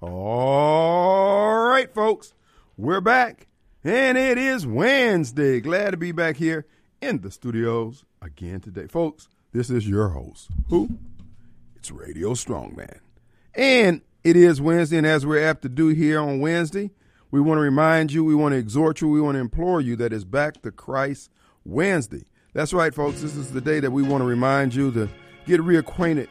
All right, folks, we're back, and it is Wednesday. Glad to be back here in the studios again today. Folks, this is your host. Who? It's Radio Strongman. And it is Wednesday, and as we're apt to do here on Wednesday, we want to remind you, we want to exhort you, we want to implore you that it's back to Christ Wednesday. That's right, folks. This is the day that we want to remind you to get reacquainted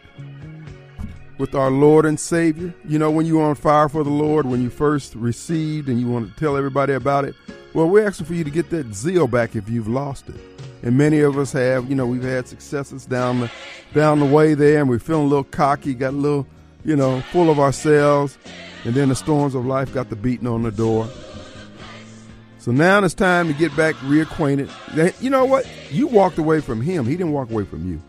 with our Lord and Savior. You know, when you're on fire for the Lord, when you first received and you want to tell everybody about it, well, we're asking for you to get that zeal back if you've lost it. And many of us have, you know, we've had successes down the down the way there and we're feeling a little cocky, got a little, you know, full of ourselves, and then the storms of life got the beating on the door. So now it's time to get back reacquainted. You know what? You walked away from him. He didn't walk away from you.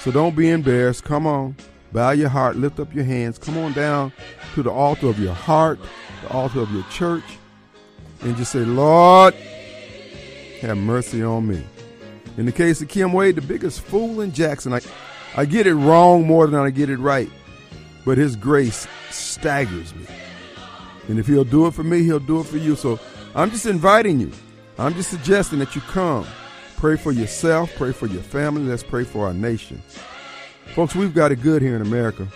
So don't be embarrassed. Come on. Bow your heart, lift up your hands, come on down to the altar of your heart, the altar of your church, and just say, Lord, have mercy on me. In the case of Kim Wade, the biggest fool in Jackson, I, I get it wrong more than I get it right, but his grace staggers me. And if he'll do it for me, he'll do it for you. So I'm just inviting you. I'm just suggesting that you come. Pray for yourself, pray for your family. Let's pray for our nation. Folks, we've got it good here in America.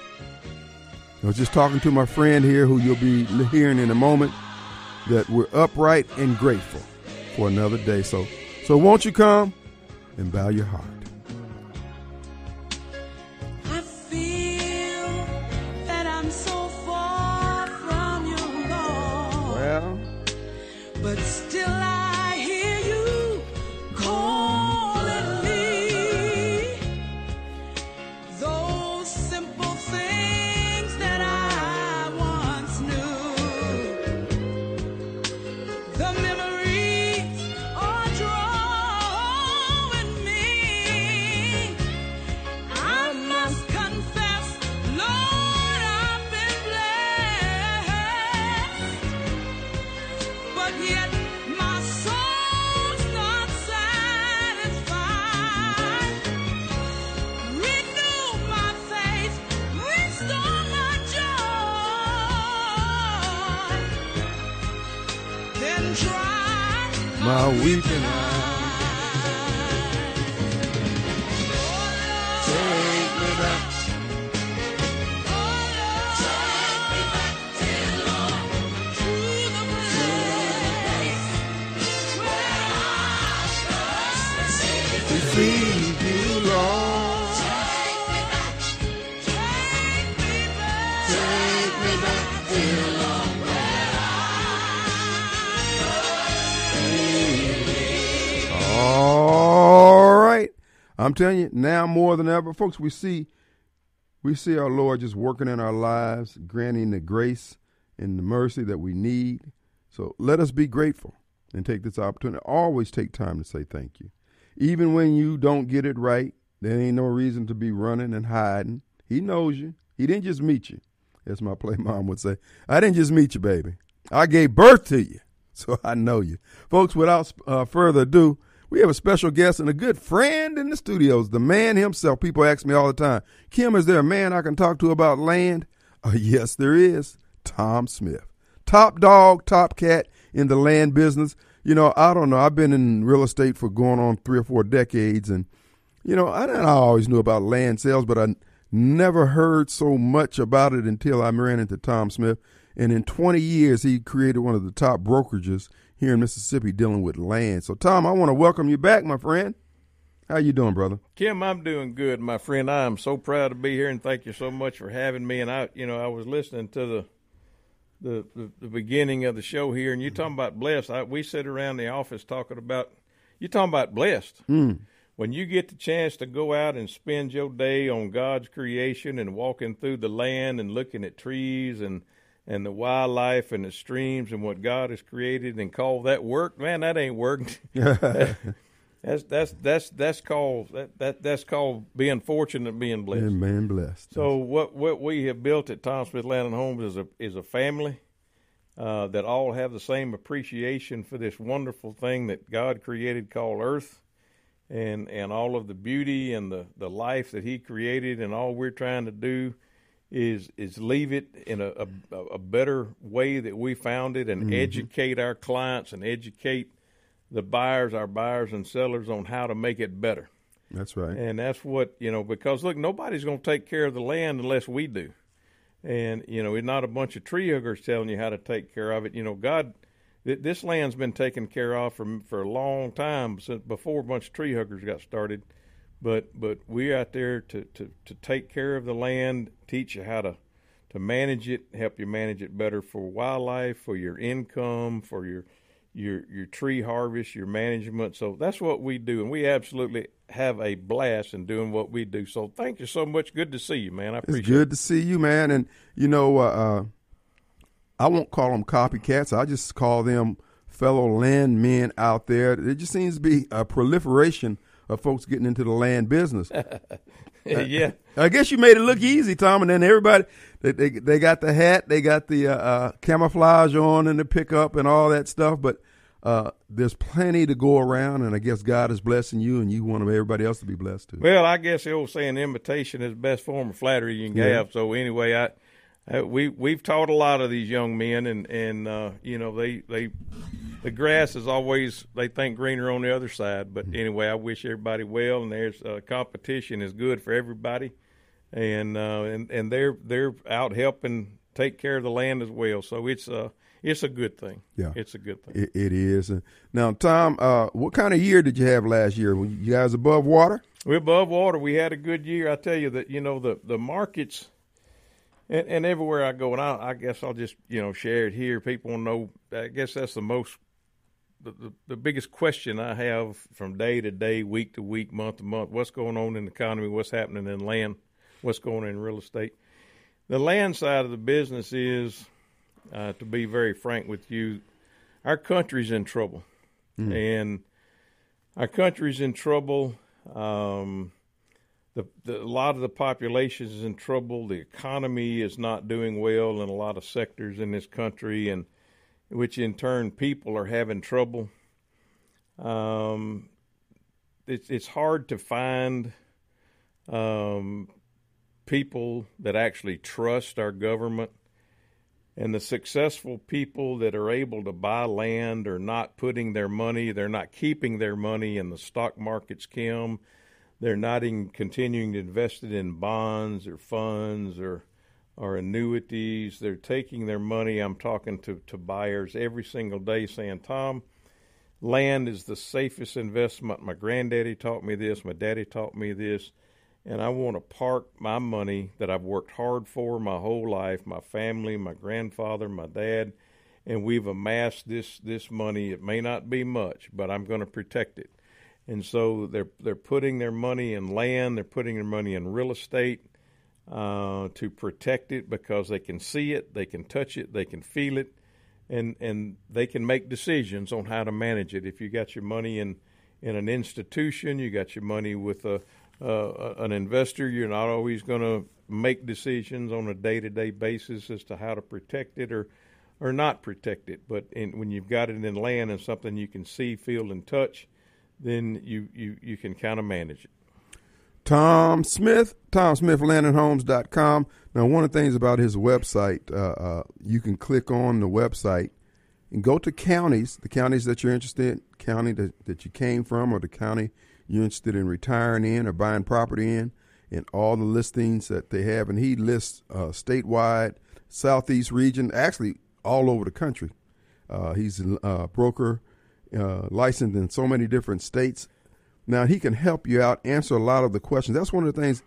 I was just talking to my friend here, who you'll be hearing in a moment, that we're upright and grateful for another day. So, so won't you come and bow your heart? I'm telling you, now more than ever, folks, we see we see our Lord just working in our lives, granting the grace and the mercy that we need. So let us be grateful and take this opportunity. Always take time to say thank you. Even when you don't get it right, there ain't no reason to be running and hiding. He knows you. He didn't just meet you. As my play mom would say, I didn't just meet you, baby. I gave birth to you. So I know you. Folks, without uh, further ado, we have a special guest and a good friend in the studios, the man himself. People ask me all the time, Kim, is there a man I can talk to about land? Uh, yes, there is. Tom Smith. Top dog, top cat in the land business. You know, I don't know. I've been in real estate for going on three or four decades, and, you know, I, I always knew about land sales, but I Never heard so much about it until I ran into Tom Smith. And in 20 years, he created one of the top brokerages here in Mississippi dealing with land. So, Tom, I want to welcome you back, my friend. How you doing, brother? Kim, I'm doing good, my friend. I am so proud to be here, and thank you so much for having me. And I, you know, I was listening to the the the, the beginning of the show here, and you talking about blessed. I, we sit around the office talking about you talking about blessed. Hmm. When you get the chance to go out and spend your day on God's creation and walking through the land and looking at trees and and the wildlife and the streams and what God has created and call that work, man, that ain't work. That's that's that's that's called that, that that's called being fortunate and being blessed. And man blessed. So what what we have built at Tom Smith Land and Homes is a is a family uh, that all have the same appreciation for this wonderful thing that God created called Earth, and and all of the beauty and the the life that He created, and all we're trying to do is is leave it in a a, a better way that we found it, and mm-hmm. educate our clients and educate the buyers, our buyers and sellers, on how to make it better. That's right. And that's what, you know, because look, nobody's going to take care of the land unless we do. And, you know, it's not a bunch of tree huggers telling you how to take care of it. You know, God, th- this land's been taken care of for, for a long time since before a bunch of tree huggers got started. But, but we're out there to, to, to take care of the land, teach you how to, to manage it, help you manage it better for wildlife, for your income, for your, your your tree harvest, your management. So that's what we do, and we absolutely have a blast in doing what we do. So thank you so much. Good to see you, man. I It's appreciate good to see you, man. And you know, uh, uh, I won't call them copycats. I just call them fellow landmen out there. There just seems to be a proliferation of folks getting into the land business. yeah, I guess you made it look easy, Tom. And then everybody, they they, they got the hat, they got the uh, uh, camouflage on, and the pickup and all that stuff. But uh, there's plenty to go around, and I guess God is blessing you, and you want everybody else to be blessed too. Well, I guess the old saying, "Invitation is the best form of flattery you can Yeah. have." So anyway, I, I we we've taught a lot of these young men, and and uh, you know they they the grass is always they think greener on the other side. But anyway, I wish everybody well, and there's uh, competition is good for everybody, and uh, and and they're they're out helping take care of the land as well. So it's uh it's a good thing. Yeah. it's a good thing. It, it is. Now, Tom, uh, what kind of year did you have last year? Were you guys above water? We're above water. We had a good year. I tell you that you know the the markets, and, and everywhere I go, and I, I guess I'll just you know share it here. People know. I guess that's the most, the, the the biggest question I have from day to day, week to week, month to month. What's going on in the economy? What's happening in land? What's going on in real estate? The land side of the business is, uh, to be very frank with you, our country's in trouble, and our country's in trouble. Um, the, the, a lot of the population is in trouble. The economy is not doing well in a lot of sectors in this country, and which in turn people are having trouble. Um, it's it's hard to find um, people that actually trust our government. And the successful people that are able to buy land are not putting their money, they're not keeping their money in the stock markets, Kim. They're not in continuing to invest it in bonds or funds or or annuities. They're taking their money. I'm talking to, to buyers every single day saying, Tom, land is the safest investment. My granddaddy taught me this, my daddy taught me this and I want to park my money that I've worked hard for my whole life, my family, my grandfather, my dad, and we've amassed this this money. It may not be much, but I'm going to protect it. And so they're they're putting their money in land, they're putting their money in real estate uh, to protect it because they can see it, they can touch it, they can feel it, and and they can make decisions on how to manage it. If you got your money in in an institution, you got your money with a uh, an investor, you're not always going to make decisions on a day-to-day basis as to how to protect it or or not protect it. But in, when you've got it in land and something you can see, feel, and touch, then you you, you can kind of manage it. Tom Smith, TomSmithLandandHomes.com. Now, one of the things about his website, uh, uh, you can click on the website and go to counties, the counties that you're interested in, county that, that you came from, or the county you're interested in retiring in or buying property in, and all the listings that they have. And he lists uh, statewide, southeast region, actually all over the country. Uh, he's a uh, broker uh, licensed in so many different states. Now he can help you out, answer a lot of the questions. That's one of the things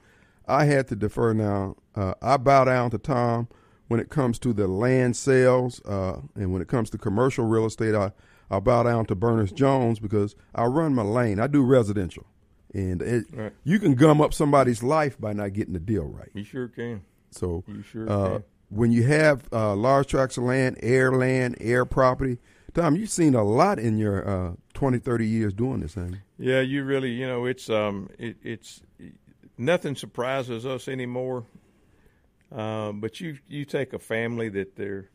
I had to defer. Now uh, I bow down to Tom when it comes to the land sales, uh, and when it comes to commercial real estate, I I bow down to Berners Jones because I run my lane. I do residential, and it, Right. you can gum up somebody's life by not getting the deal right. You sure can. So You sure uh, can. when you have uh, large tracts of land, heir land, heir property, Tom, you've seen a lot in your uh, 20, 30 years doing this, haven't? Yeah, you really, you know, it's um, it, it's nothing surprises us anymore. Um, but you you take a family that their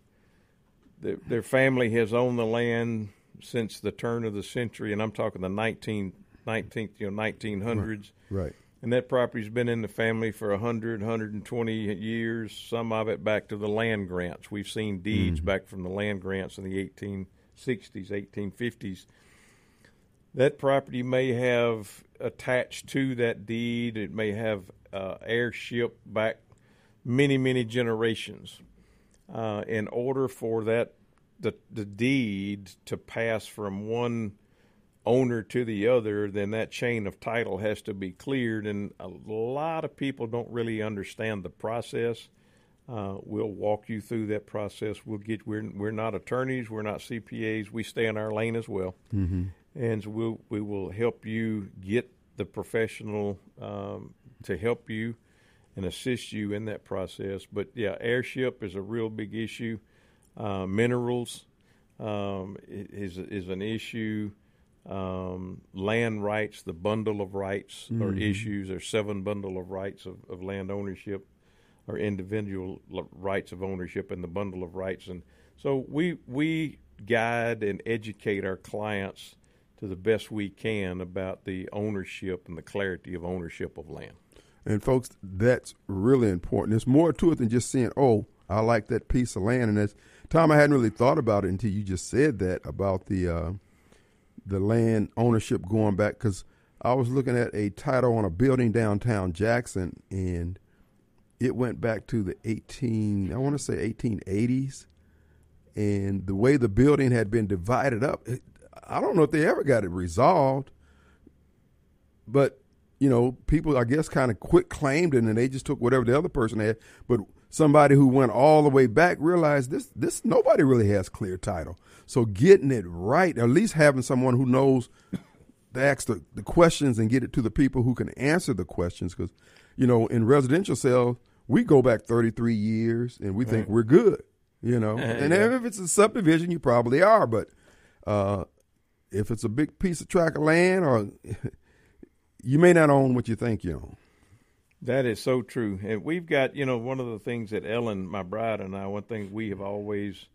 their, their family has owned the land since the turn of the century, and I'm talking the 19, 19th, you know, 1900s. Right. And that property's been in the family for 100, 120 years, some of it back to the land grants. We've seen deeds back from the land grants in the 1860s, 1850s. That property may have attached to that deed, it may have uh, heirship back many, many generations. Uh, in order for that the, the deed to pass from one owner to the other, then that chain of title has to be cleared. And a lot of people don't really understand the process. Uh, we'll walk you through that process. We'll get. We're we're not attorneys. We're not CPAs. We stay in our lane as well, mm-hmm. and so we'll we will help you get the professional um, to help you and assist you in that process. But yeah, heirship is a real big issue. Uh, minerals um, is is an issue. Um, land rights, the bundle of rights or issues. There's seven bundle of rights of, of land ownership or individual rights of ownership and the bundle of rights. And so we we guide and educate our clients to the best we can about the ownership and the clarity of ownership of land. And folks, that's really important. There's more to it than just saying, "Oh, I like that piece of land." And that's Tom, I hadn't really thought about it until you just said that about the uh, the land ownership going back. Because I was looking at a title on a building downtown Jackson, and it went back to the 18, I want to say 1880s, and the way the building had been divided up, I don't know if they ever got it resolved but you know, people I guess kind of quit claimed it, and they just took whatever the other person had. But somebody who went all the way back realized this this nobody really has clear title. So getting it right, at least having someone who knows to ask the, the questions and get it to the people who can answer the questions, because you know, in residential sales, we go back thirty three years and we think we're good. You know, and Yeah. if it's a subdivision, you probably are, but uh, if it's a big piece of tract of land or you may not own what you think you own. That is so true. And we've got, you know, one of the things that Ellen, my bride, and I, one thing we have always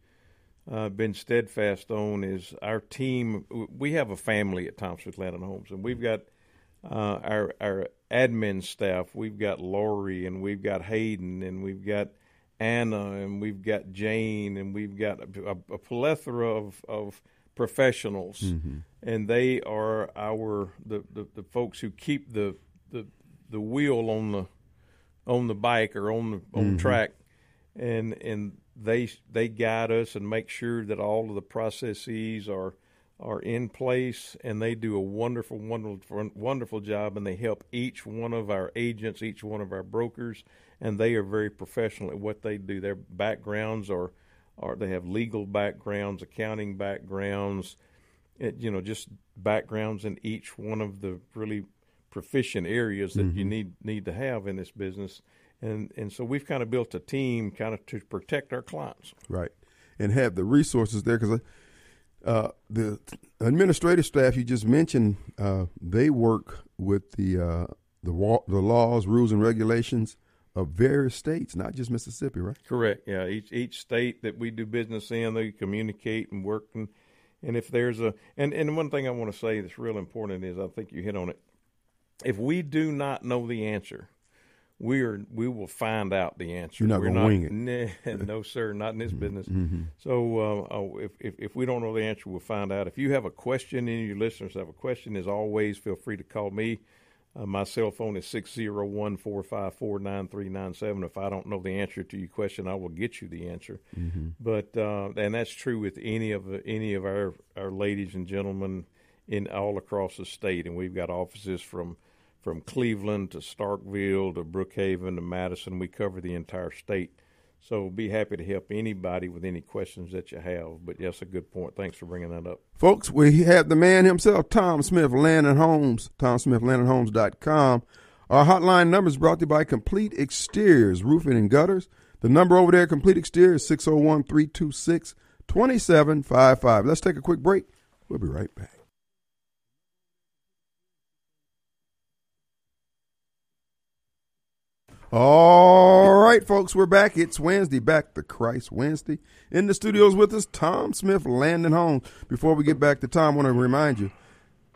uh, been steadfast on is our team. We have a family at Tom Smith Land and Homes, and we've got uh, our our admin staff. We've got Lori, and we've got Hayden, and we've got Anna, and we've got Jane, and we've got a, a plethora of of professionals, mm-hmm. and they are our the, the, the folks who keep the, the the wheel on the on the bike or on the on the track, and and they they guide us and make sure that all of the processes are are in place, and they do a wonderful wonderful wonderful job, and they help each one of our agents, each one of our brokers, and they are very professional at what they do. Their backgrounds are are they have legal backgrounds, accounting backgrounds, it, you know, just backgrounds in each one of the really proficient areas that you mm-hmm. need need to have in this business. And and so we've kind of built a team kind of to protect our clients. Right. And have the resources there because uh, uh, the administrative staff you just mentioned, uh, they work with the uh, the wa- the laws, rules, and regulations of various states, not just Mississippi, right? Correct. Yeah. Each each state that we do business in, they communicate and work and and if there's a and and one thing I want to say that's real important is I think you hit on it. If we do not know the answer, we are we will find out the answer. You're not gonna wing it. Nah, no, sir, not in this business. So uh, uh, if, if if we don't know the answer, we'll find out. If you have a question, any of your listeners have a question, as always, feel free to call me. Uh, my cell phone is 601 454 9397. If I don't know the answer to your question, I will get you the answer. But uh, and that's true with any of any of our, our ladies and gentlemen in all across the state. And we've got offices from from Cleveland to Starkville to Brookhaven to Madison. We cover the entire state. So be happy to help anybody with any questions that you have. But yes, a good point. Thanks for bringing that up. Folks, we have the man himself, Tom Smith, Land and Homes, TomSmithLandandHomes.com. Our hotline number is brought to you by Complete Exteriors, Roofing and Gutters. The number over there, Complete Exteriors, 601 326 2755. Let's take a quick break. We'll be right back. All right, folks, we're back. It's Wednesday, back to Christ Wednesday. In the studios with us, Tom Smith, Land and Homes. Before we get back to Tom, I want to remind you,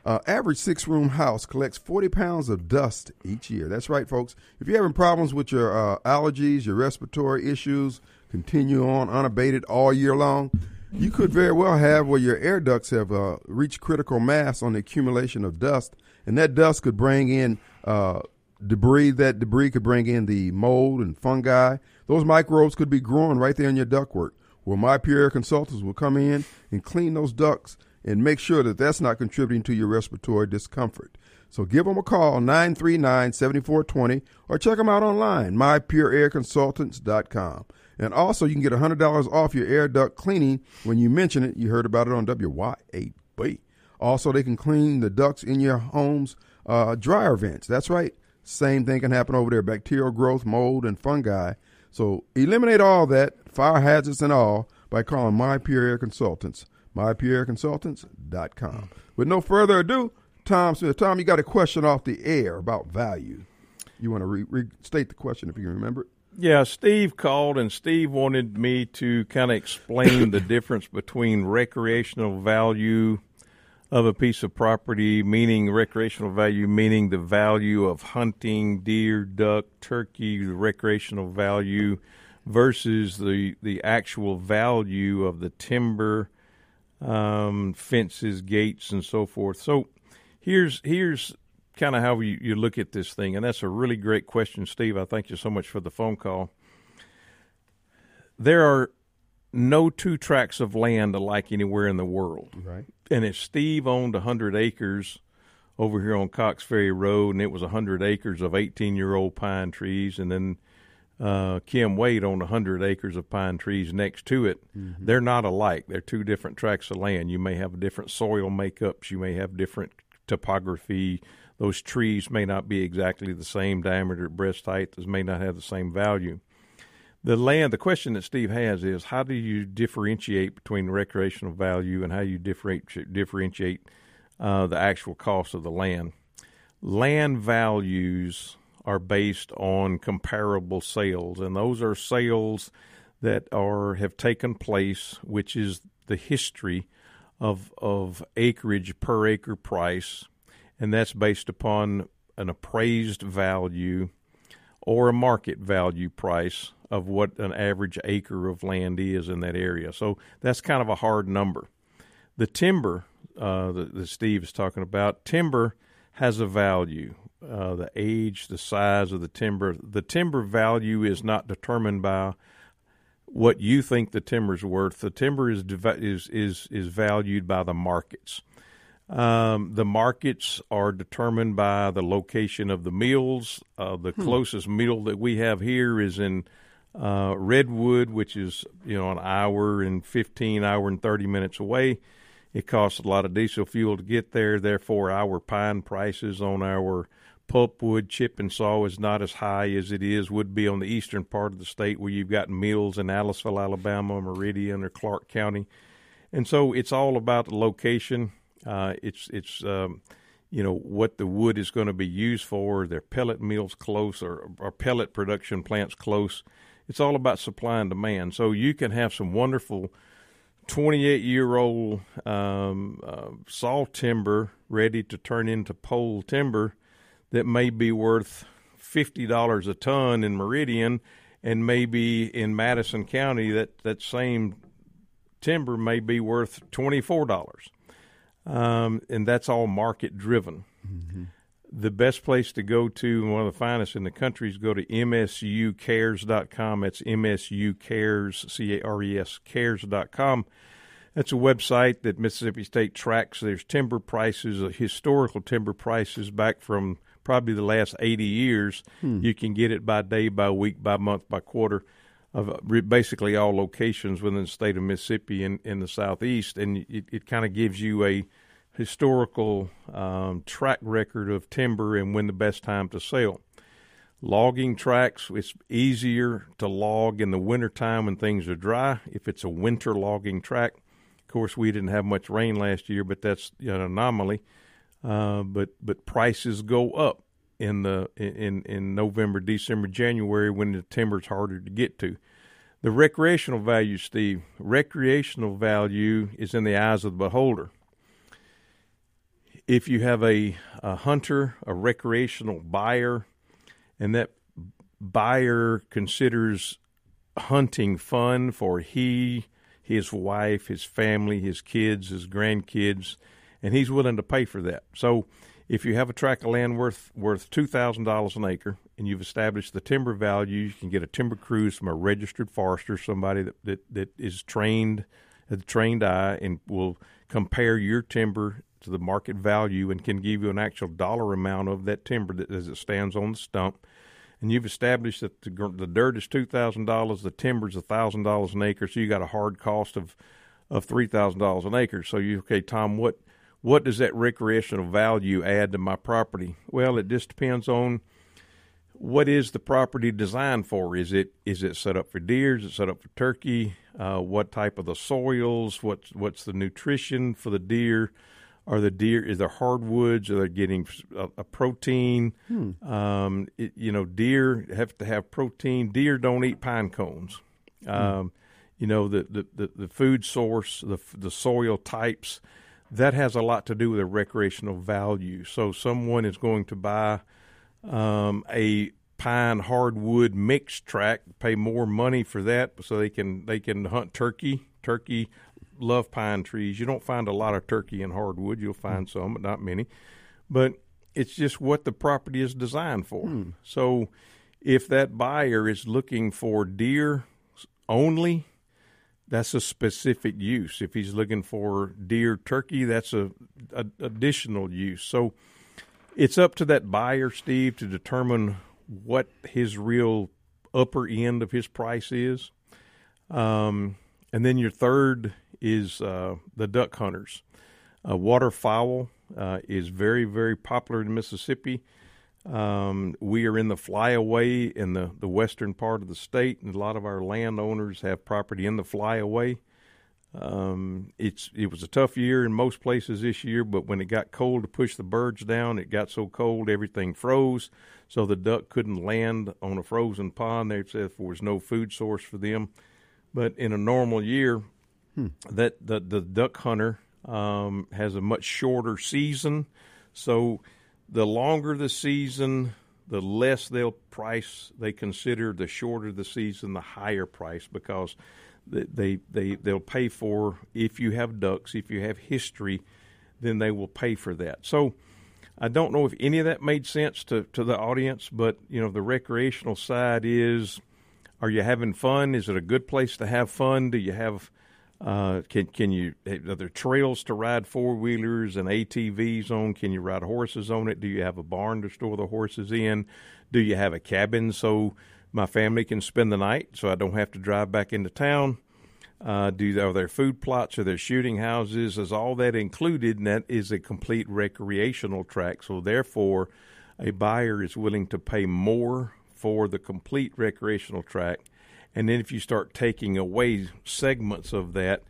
uh, average six room house collects 40 pounds of dust each year. That's right, folks. If you're having problems with your uh, allergies, your respiratory issues, continue on unabated all year long, you could very well have where your air ducts have uh, reached critical mass on the accumulation of dust, and that dust could bring in uh, debris. That debris could bring in the mold and fungi. Those microbes could be growing right there in your ductwork. Well, my Pure Air consultants will come in and clean those ducts and make sure that that's not contributing to your respiratory discomfort. So give them a call, 939-7420, or check them out online, mypureairconsultants.com. And also, you can get $100 off your air duct cleaning when you mention it. You heard about it on WYAB. Also, they can clean the ducts in your home's uh, dryer vents. That's right. Same thing can happen over there bacterial growth, mold, and fungi. So eliminate all that, fire hazards and all, by calling My Pure Air Consultants, mypureairconsultants.com. With no further ado, Tom Smith. Tom, you got a question off the air about value. You want to re- restate the question if you can remember it? Yeah, Steve called and Steve wanted me to kind of explain the difference between recreational value of a piece of property, meaning recreational value, meaning the value of hunting deer, duck, turkey, the recreational value versus the the actual value of the timber, um, fences, gates, and so forth. So here's here's kind of how you, you look at this thing, and that's a really great question, Steve. I thank you so much for the phone call. There are no two tracts of land alike anywhere in the world. Right. And if Steve owned 100 acres over here on Cox Ferry Road, and it was 100 acres of 18 year old pine trees, and then uh, Kim Wade owned 100 acres of pine trees next to it, they're not alike. They're two different tracts of land. You may have different soil makeups, you may have different topography. Those trees may not be exactly the same diameter, at breast height, those may not have the same value the land the question that steve has is how do you differentiate between recreational value and how you differentiate differentiate uh, the actual cost of the land? Land values are based on comparable sales and those are sales that are have taken place which is the history of of acreage per acre price and that's based upon an appraised value or a market value price of what an average acre of land is in that area. So that's kind of a hard number. The timber uh, that, that Steve is talking about, timber has a value. Uh, the age, the size of the timber. The timber value is not determined by what you think the timber's worth. The timber is is is is valued by the markets. Um, the markets are determined by the location of the mills. Uh, the closest mill that we have here is in uh, Redwood, which is you know an hour and fifteen hour and thirty minutes away. It costs a lot of diesel fuel to get there. Therefore, our pine prices on our pulpwood chip and saw is not as high as it is would be on the eastern part of the state where you've got mills in Aliceville, Alabama, Meridian, or Clark County. And so it's all about the location. Uh, it's it's um, you know what the wood is going to be used for. Their pellet mills close or, or pellet production plants close. It's all about supply and demand. So you can have some wonderful 28 year old um, uh, saw timber ready to turn into pole timber that may be worth $50 a ton in Meridian and maybe in Madison County that, that same timber may be worth $24. Um, and that's all market driven. the best place to go to, and one of the finest in the country, is go to msucares.com. That's msucares, C A R E S, cares.com. That's a website that Mississippi State tracks. There's timber prices, uh, historical timber prices back from probably the last 80 years. You can get it by day, by week, by month, by quarter of uh, basically all locations within the state of Mississippi and in the southeast. And it, it kind of gives you a historical um, track record of timber and when the best time to sell. Logging tracks, it's easier to log in the wintertime when things are dry. If it's a winter logging track, of course, we didn't have much rain last year, but that's an anomaly. Uh, but but prices go up in the in in November, December, January when the timber's harder to get to. The recreational value, Steve, recreational value is in the eyes of the beholder. If you have a, a hunter, a recreational buyer, and that buyer considers hunting fun for he, his wife, his family, his kids, his grandkids, and he's willing to pay for that. So if you have a tract of land worth worth two thousand dollars an acre and you've established the timber value, you can get a timber cruise from a registered forester, somebody that, that, that is trained a trained eye and will compare your timber to the market value and can give you an actual dollar amount of that timber that as it stands on the stump. And you've established that the, the dirt is two thousand dollars, the timber is thousand dollars an acre, so you got a hard cost of of three thousand dollars an acre. So you okay, Tom? What what does that recreational value add to my property? Well, it just depends on what is the property designed for. Is it is it set up for deer? Is it set up for turkey? Uh, what type of the soils? What's what's the nutrition for the deer? Are the deer is there hardwoods? Are they getting a, a protein? Um, it, you know, deer have to have protein. Deer don't eat pine cones. Um, You know, the, the, the, the food source, the the soil types, that has a lot to do with the recreational value. So someone is going to buy um, a pine hardwood mixed track, pay more money for that, so they can they can hunt turkey. Turkey love pine trees. You don't find a lot of turkey in hardwood. You'll find some, but not many. But it's just what the property is designed for. So if that buyer is looking for deer only, that's a specific use. If he's looking for deer turkey, that's a, a additional use. So it's up to that buyer, Steve, to determine what his real upper end of his price is. Um, and then your third is uh, the duck hunters. Uh, waterfowl uh, is very, very popular in Mississippi. Um, we are in the flyway in the, the western part of the state, and a lot of our landowners have property in the flyway. Um, it's it was a tough year in most places this year, but when it got cold to push the birds down, it got so cold everything froze, so the duck couldn't land on a frozen pond. There said there was no food source for them. But in a normal year, that the the duck hunter um, has a much shorter season, so the longer the season, the less they'll price they consider. The shorter the season, the higher price because they, they they'll pay for if you have ducks, if you have history, then they will pay for that. So. I don't know if any of that made sense to, to the audience, but you know the recreational side is: Are you having fun? Is it a good place to have fun? Do you have uh, can can you are there trails to ride four wheelers and ATVs on? Can you ride horses on it? Do you have a barn to store the horses in? Do you have a cabin so my family can spend the night so I don't have to drive back into town? Uh, do are there food plots? Are there shooting houses? Is all that included? And that is a complete recreational track. So therefore, a buyer is willing to pay more for the complete recreational track. And then if you start taking away segments of that,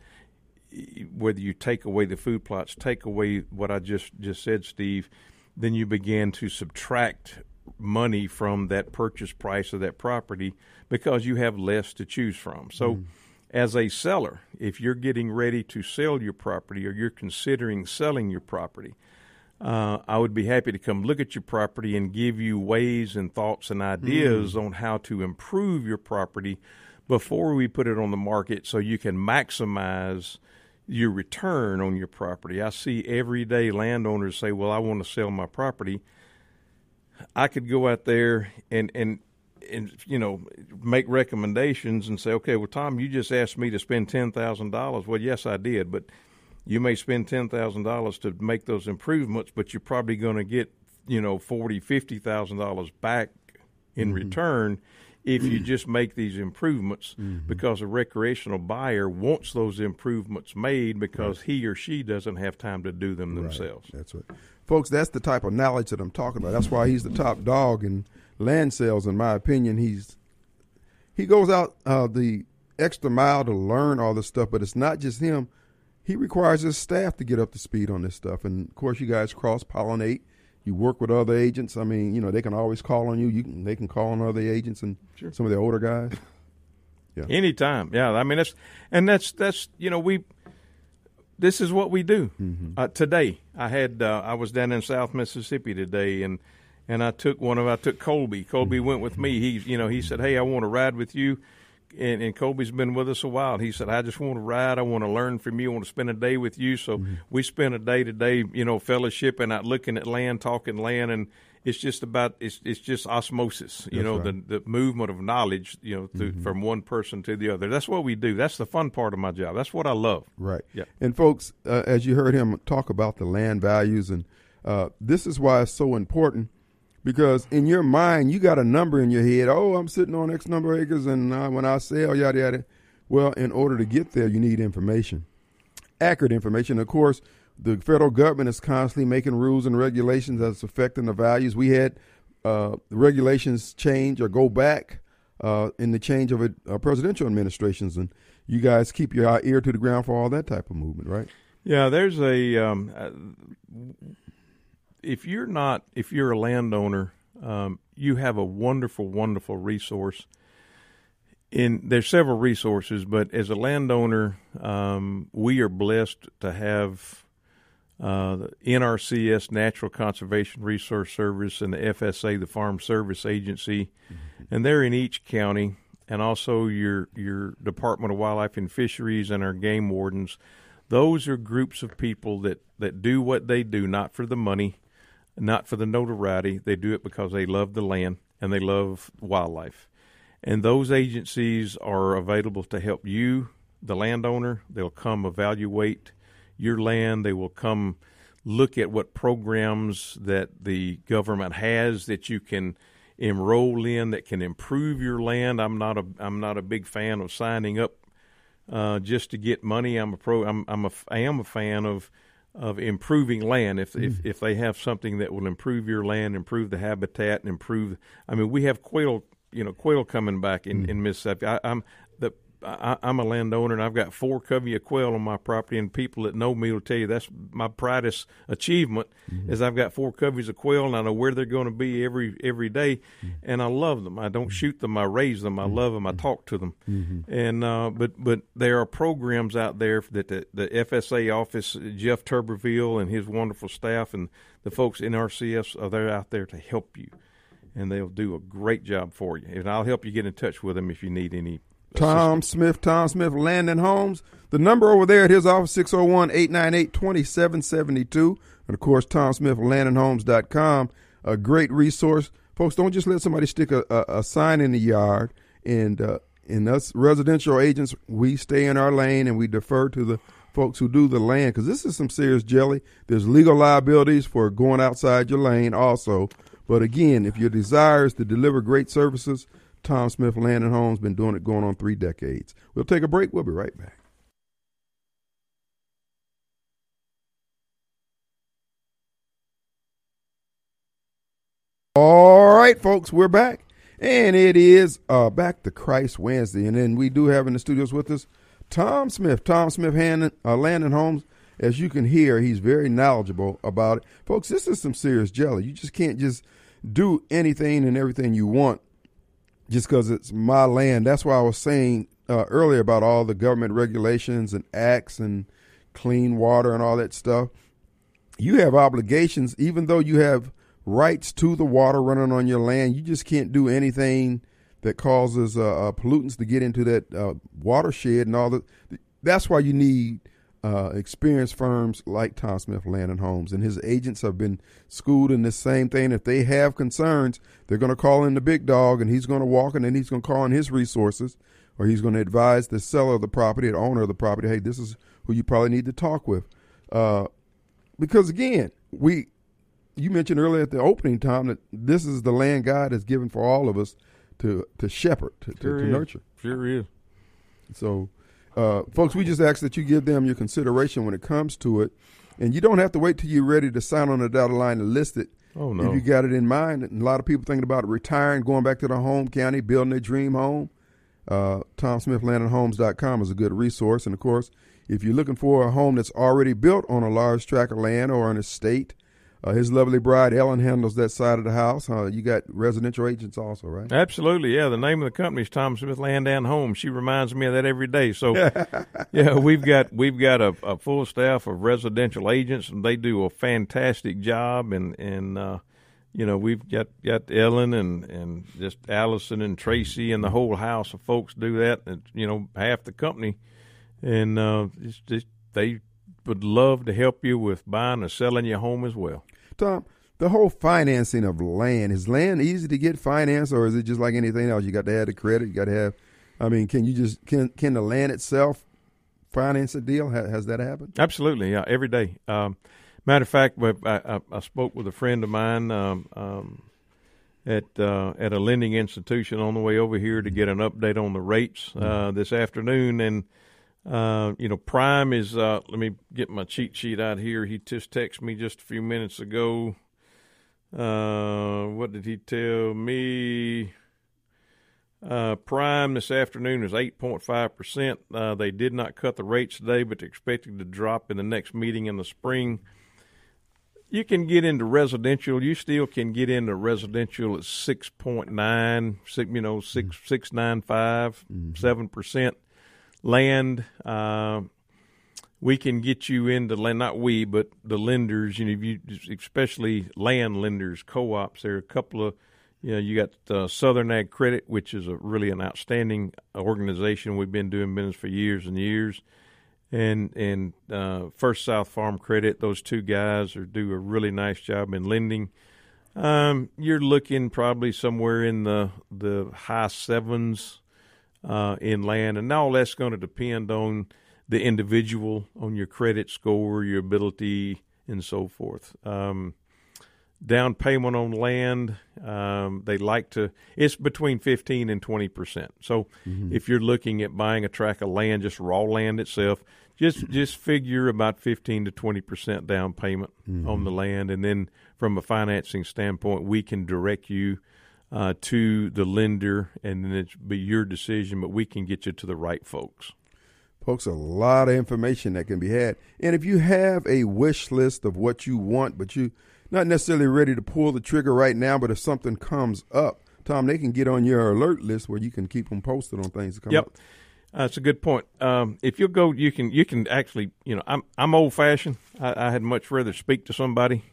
whether you take away the food plots, take away what I just just said, Steve, then you begin to subtract money from that purchase price of that property because you have less to choose from. So, as a seller, if you're getting ready to sell your property or you're considering selling your property, uh, I would be happy to come look at your property and give you ways and thoughts and ideas on how to improve your property before we put it on the market so you can maximize your return on your property. I see everyday landowners say, Well, I want to sell my property. I could go out there and and and you know make recommendations and say, okay, well, Tom, you just asked me to spend ten thousand dollars. Well, yes, I did, but you may spend ten thousand dollars to make those improvements, but you're probably going to get you know forty, fifty thousand dollars back in mm-hmm. return if you just make these improvements mm-hmm. because a recreational buyer wants those improvements made because he or she doesn't have time to do them themselves. That's right. Folks, that's the type of knowledge that I'm talking about. That's why he's the top dog in land sales, in my opinion. He's he goes out uh, the extra mile to learn all this stuff, but it's not just him. He requires his staff to get up to speed on this stuff. And of course, you guys cross pollinate. You work with other agents. I mean, you know, they can always call on you. You can they can call on other agents and some of the older guys. Yeah. Anytime, yeah. I mean, that's and that's that's you know we. This is what we do uh, today. I had uh, I was down in South Mississippi today, and and I took one of I took Colby. Colby went with me. He you know he said, "Hey, I want to ride with you." And, and Colby's been with us a while. He said, "I just want to ride. I want to learn from you. I want to spend a day with you." So we spent a day today, you know, fellowship and out looking at land, talking land, and it's just about it's it's just osmosis. You That's know, right. the the movement of knowledge. You know, through, from one person to the other. That's what we do. That's the fun part of my job. That's what I love. Right. Yeah. And folks, uh, as you heard him talk about the land values, and uh, this is why it's so important because in your mind you got a number in your head. Oh, I'm sitting on X number of acres, and uh, when I sell, yada yada. Well, in order to get there, you need information, accurate information. Of course, the federal government is constantly making rules and regulations that's affecting the values. We had uh, regulations change or go back uh, in the change of a, uh, presidential administrations, and you guys keep your ear to the ground for all that type of movement, right? Yeah, there's a um, uh, if you're not if you're a landowner, um, you have a wonderful, wonderful resource. In there's several resources, but as a landowner, um, we are blessed to have uh, the NRCS, Natural Conservation Resource Service, and the FSA, the Farm Service Agency, and they're in each county, and also your your Department of Wildlife and Fisheries and our game wardens. Those are groups of people that that do what they do not for the money, not for the notoriety. They do it because they love the land and they love wildlife. And those agencies are available to help you, the landowner. They'll come evaluate your land. They will come look at what programs that the government has that you can enroll in that can improve your land. I'm not a I'm not a big fan of signing up uh, just to get money. I'm a pro. I'm I'm a I am a fan of of improving land. If if if they have something that will improve your land, improve the habitat, and improve. I mean, we have quail. You know, quail coming back in in Mississippi. I, I'm. I, I'm a landowner and I've got four covey of quail on my property, and people that know me will tell you that's my proudest achievement mm-hmm. is I've got four coveys of quail and I know where they're going to be every every day, mm-hmm. and I love them. I don't mm-hmm. shoot them, I raise them, I love them, I talk to them, and uh, but but there are programs out there that the, the FSA office, Jeff Turberville and his wonderful staff, and the folks NRCS are there out there to help you, and they'll do a great job for you. And I'll help you get in touch with them if you need any. Tom Smith, Tom Smith, Land and Homes. The number over there at his office, 601 898 2772. And of course, Tom Smith, landandhomes.com. A great resource. Folks, don't just let somebody stick a, a, a sign in the yard. And, uh, and us residential agents, we stay in our lane and we defer to the folks who do the land because this is some serious jelly. There's legal liabilities for going outside your lane also. But again, if your desire is to deliver great services, Tom Smith Land and Homes been doing it going on three decades. We'll take a break. We'll be right back. All right, folks, we're back. And it is uh, Back to Christ Wednesday. And then we do have in the studios with us Tom Smith, Tom Smith Hand, uh, Land and Homes. As you can hear, he's very knowledgeable about it. Folks, this is some serious jelly. You just can't just do anything and everything you want just because it's my land. That's why I was saying uh, earlier about all the government regulations and acts and clean water and all that stuff. You have obligations, even though you have rights to the water running on your land. You just can't do anything that causes uh, uh, pollutants to get into that uh, watershed and all that. That's why you need uh, experienced firms like Tom Smith Land and Homes, and his agents have been schooled in this same thing. If they have concerns, they're going to call in the big dog, and he's going to walk in, and he's going to call in his resources, or he's going to advise the seller of the property, the owner of the property, hey, this is who you probably need to talk with, uh, because again, we you mentioned earlier at the opening time that this is the land God has given for all of us to to shepherd, to, to, Sure to is. nurture. Sure is. So, uh, folks, we just ask that you give them your consideration when it comes to it, and you don't have to wait till you're ready to sign on the dotted line to list it. Oh If you got it in mind, and a lot of people thinking about retiring, going back to their home county, building their dream home. Uh, TomSmithLandandHomes.com is a good resource, and of course, if you're looking for a home that's already built on a large tract of land or an estate, uh, his lovely bride Ellen handles that side of the house. Uh, you got residential agents also, right? Absolutely, yeah. The name of the company is Tom Smith Land and Home. She reminds me of that every day. So, yeah, we've got we've got a, a full staff of residential agents, and they do a fantastic job. And and uh, you know we've got got Ellen and and just Allison and Tracy and the whole house of folks do that. And you know half the company, and uh, it's just they would love to help you with buying or selling your home as well. Tom, the whole financing of land is land easy to get financed, or is it just like anything else? You got to have the credit. You got to have. I mean, can you just can can the land itself finance a deal? Ha, has that happened? Absolutely, yeah, every day. Um, matter of fact, I, I, I spoke with a friend of mine um, um, at uh, at a lending institution on the way over here to get an update on the rates uh, this afternoon, and uh, you know, Prime is. Uh, let me get my cheat sheet out here. He just texted me just a few minutes ago. Uh, what did he tell me? Uh, prime this afternoon is 8.5%. Uh, they did not cut the rates today, but they're expected to drop in the next meeting in the spring. You can get into residential. You still can get into residential at 6.9, you know, 6, 6.95, 7%. Land, uh, we can get you into land, not we, but the lenders, you know, you, especially land lenders, co-ops, there are a couple of, you know, you got uh, Southern Ag Credit, which is a really an outstanding organization. We've been doing business for years and years, and and uh, First South Farm Credit. Those two guys are do a really nice job in lending. Um, you're looking probably somewhere in the the high sevens uh, in land, and all that's going to depend on the individual, on your credit score, your ability, and so forth. Um, down payment on land, um, they like to. It's between fifteen and twenty percent. So if you're looking at buying a tract of land, just raw land itself, just just figure about fifteen to twenty percent down payment on the land, and then from a financing standpoint, we can direct you uh, to the lender, and then it's be your decision. But we can get you to the right folks. Folks, a lot of information that can be had. And if you have a wish list of what you want, but you not necessarily ready to pull the trigger right now, but if something comes up, Tom, they can get on your alert list where you can keep them posted on things that come Yep. up. That's a good point. Um, if you'll go, you can you can actually, you know, I'm I'm old fashioned. I, I had much rather speak to somebody.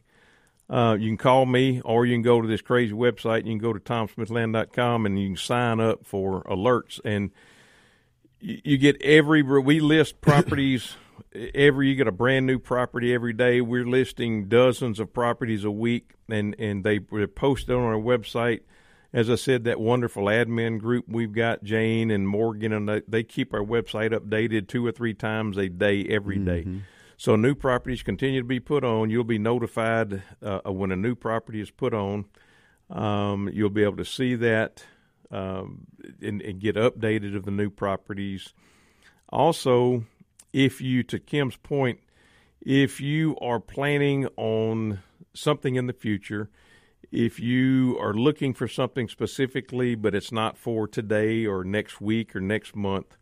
Uh, you can call me, or you can go to this crazy website. You can go to tomsmithland.com and you can sign up for alerts, and you, you get every. We list properties every. You get a brand new property every day. We're listing dozens of properties a week, and and they they're posted on our website as I said, that wonderful admin group we've got, Jane and Morgan, and they, they keep our website updated two or three times a day, every day. So new properties continue to be put on. You'll be notified uh, when a new property is put on. Um, you'll be able to see that um, and, and get updated of the new properties. Also, if you, to Kim's point, if you are planning on something in the future, if you are looking for something specifically, but it's not for today or next week or next month,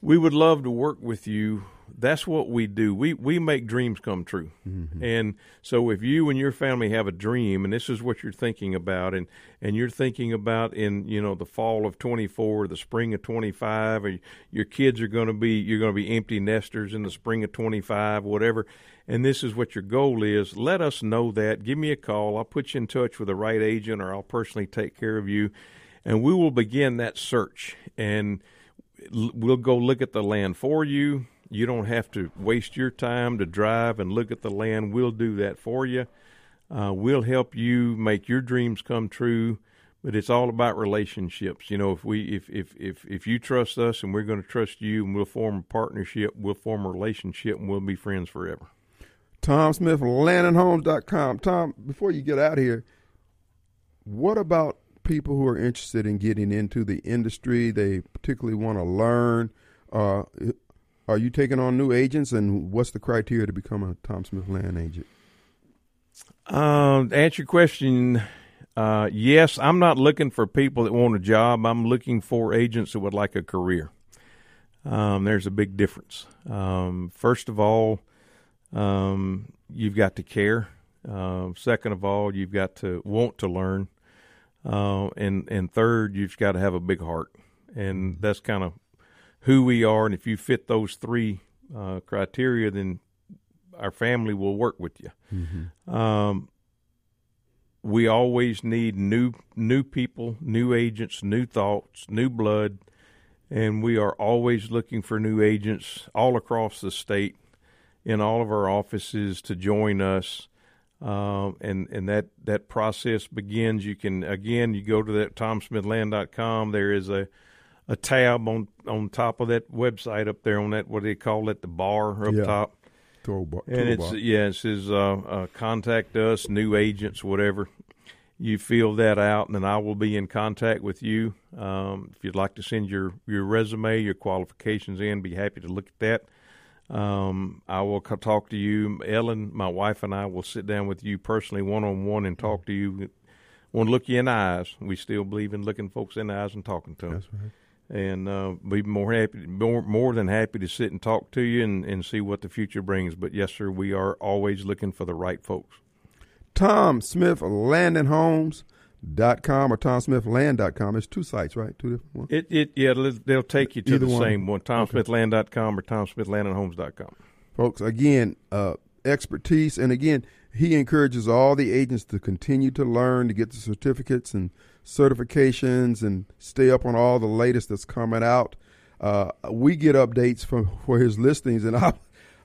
we would love to work with you. That's what we do. We we make dreams come true. Mm-hmm. And so if you and your family have a dream and this is what you're thinking about and and you're thinking about in, you know, the fall of 24, the spring of 25 or your kids are going to be you're going to be empty nesters in the spring of 25, whatever, and this is what your goal is, let us know that. Give me a call. I'll put you in touch with the right agent or I'll personally take care of you and we will begin that search and we'll go look at the land for you. You don't have to waste your time to drive and look at the land. We'll do that for you. Uh, we'll help you make your dreams come true. But it's all about relationships. You know, if we if if if if you trust us and we're going to trust you, and we'll form a partnership, we'll form a relationship, and we'll be friends forever. Tom Smith, landandhomes.com. Tom, before you get out here, what about people who are interested in getting into the industry? They particularly want to learn. Uh, are you taking on new agents, and what's the criteria to become a Tom Smith land agent? Um, to answer your question, uh, yes, I'm not looking for people that want a job. I'm looking for agents that would like a career. Um, there's a big difference. Um, first of all, um, you've got to care. Uh, second of all, you've got to want to learn. Uh, and and third, you've got to have a big heart, and that's kind of who we are. And if you fit those three uh, criteria, then our family will work with you. Mm-hmm. Um, we always need new new people, new agents, new thoughts, new blood, and we are always looking for new agents all across the state in all of our offices to join us. Um, and and that that process begins. You can again, you go to that tomsmithland.com. There is a a tab on on top of that website up there on that what do they call it the bar up Yeah. top. Toolbar, And it's toolbar. yeah, it says uh, uh, contact us, new agents, whatever. You fill that out, and then I will be in contact with you. Um, if you'd like to send your your resume, your qualifications in, be happy to look at that. Um, I will talk to you, Ellen, my wife, and I will sit down with you personally, one on one, and talk to you. Want to look you in the eyes. We still believe in looking folks in the eyes and talking to them That's right. And uh, be more happy, more more than happy to sit and talk to you and, and see what the future brings. But yes, sir, we are always looking for the right folks. Tom Smith Land and Homes. Dot com or tomsmithland.com. It's two sites, right? Two different ones. It it yeah, they'll- take you to Either the one. same one, TomSmithLand.com or TomSmithLandandHomes.com. Folks, again, uh, expertise. And again, he encourages all the agents to continue to learn, to get the certificates and certifications and stay up on all the latest that's coming out. Uh, we get updates from for his listings. And I,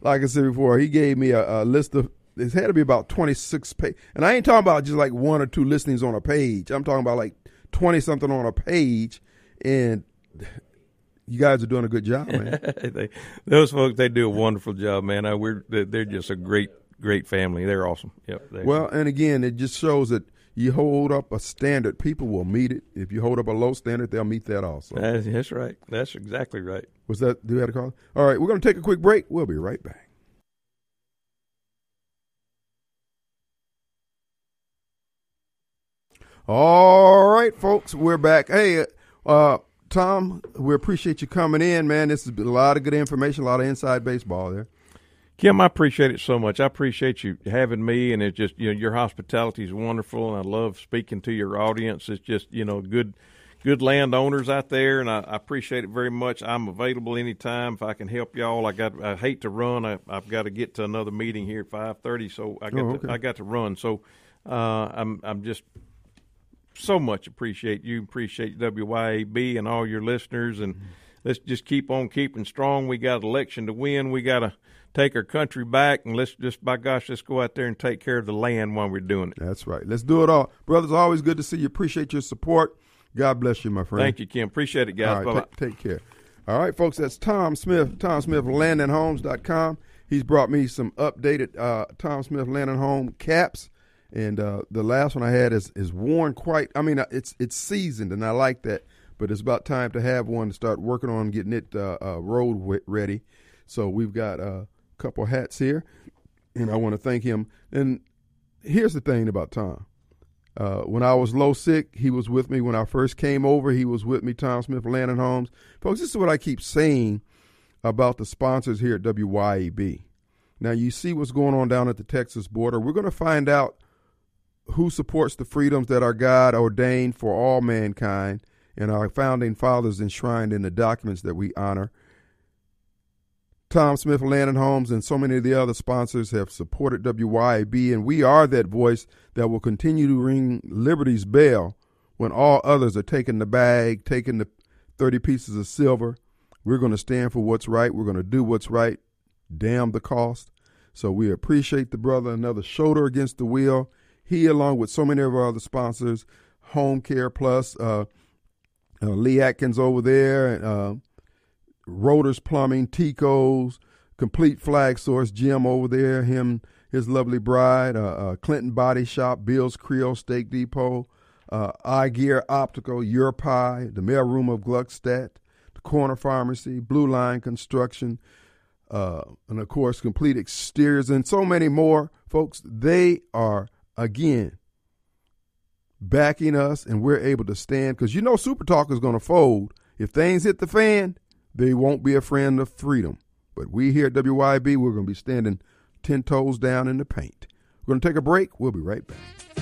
like I said before, he gave me a, a list of, it had to be about 26 pages. And I ain't talking about just like one or two listings on a page. I'm talking about like 20 something on a page. And you guys are doing a good job, man. they, those folks, they do a wonderful job, man. I, we're they're they're just a great great family. They're awesome. Yep. they- Well, and again, it just shows that you hold up a standard, people will meet it. If you hold up a low standard, they'll meet that also. that's, right. That's exactly right. Was that, do you have a call? All right, we're going to take a quick break. We'll be right back. All right, folks, we're back. Hey, uh, Tom, we appreciate you coming in, man. This has been a lot of good information, a lot of inside baseball there. Kim, I appreciate it so much. I appreciate you having me, and it's just you know your hospitality is wonderful, and I love speaking to your audience. It's just you know good, good landowners out there, and I, I appreciate it very much. I'm available anytime if I can help y'all. I got I hate to run. I, I've got to get to another meeting here at five thirty, so I got Oh, okay. to, I got to run. So uh, I'm I'm just so much appreciate you, appreciate WYAB and all your listeners, and let's just keep on keeping strong. We got election to win. We got to take our country back, and let's just by gosh, let's go out there and take care of the land while we're doing it. That's right. Let's do it all. Brothers, always good to see you. Appreciate your support. God bless you, my friend. Thank you, Kim. Appreciate it, guys. Right, take, take care. All right, folks, that's Tom Smith, Tom Smith landandhomes.com. He's brought me some updated uh, Tom Smith Land and Home caps. And uh, the last one I had is, is worn quite, I mean, uh, it's it's seasoned, and I like that. But it's about time to have one to start working on getting it uh, uh, road ready. So we've got a couple hats here, and I want to thank him. And here's the thing about Tom. Uh, when I was low sick, he was with me. When I first came over, he was with me. Tom Smith, Land Homes. Folks. This is what I keep saying about the sponsors here at WYAB. Now you see what's going on down at the Texas border. We're going to find out who supports the freedoms that our God ordained for all mankind and our founding fathers enshrined in the documents that we honor. Tom Smith Land and Homes and so many of the other sponsors have supported WYAB, and we are that voice that will continue to ring liberty's bell when all others are taking the bag, taking the 30 pieces of silver, We're going to stand for what's right. We're going to do what's right. Damn the cost. So we appreciate the brother. Another shoulder against the wheel. He, along with so many of our other sponsors, Home Care Plus, uh, uh, Lee Atkins over there, uh, Rotors Plumbing, Tico's, Complete Flag Source, Jim over there, him, his lovely bride, uh, uh, Clinton Body Shop, Bill's Creole Steak Depot, uh, Eye Gear Optical, Your Pie, the mailroom of Gluckstadt, the Corner Pharmacy, Blue Line Construction, uh, and of course, Complete Exteriors, and so many more. Folks, they are, again, backing us, and we're able to stand because you know Super Talk is going to fold. If things hit the fan, they won't be a friend of freedom. But we here at WYB, we're going to be standing 10 toes down in the paint. We're going to take a break. We'll be right back.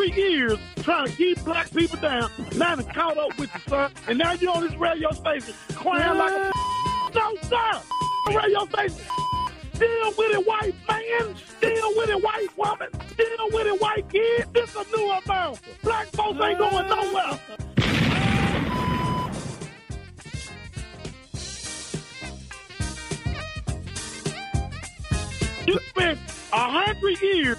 Hundred years trying to keep black people down. Now it's caught up with you, son. And now you're on this radio station crying like a no, sir. Radio station. Deal with it, white man. Deal with it, white woman. Deal with it, white kid. This a new America. Black folks ain't going nowhere. You spent a hundred years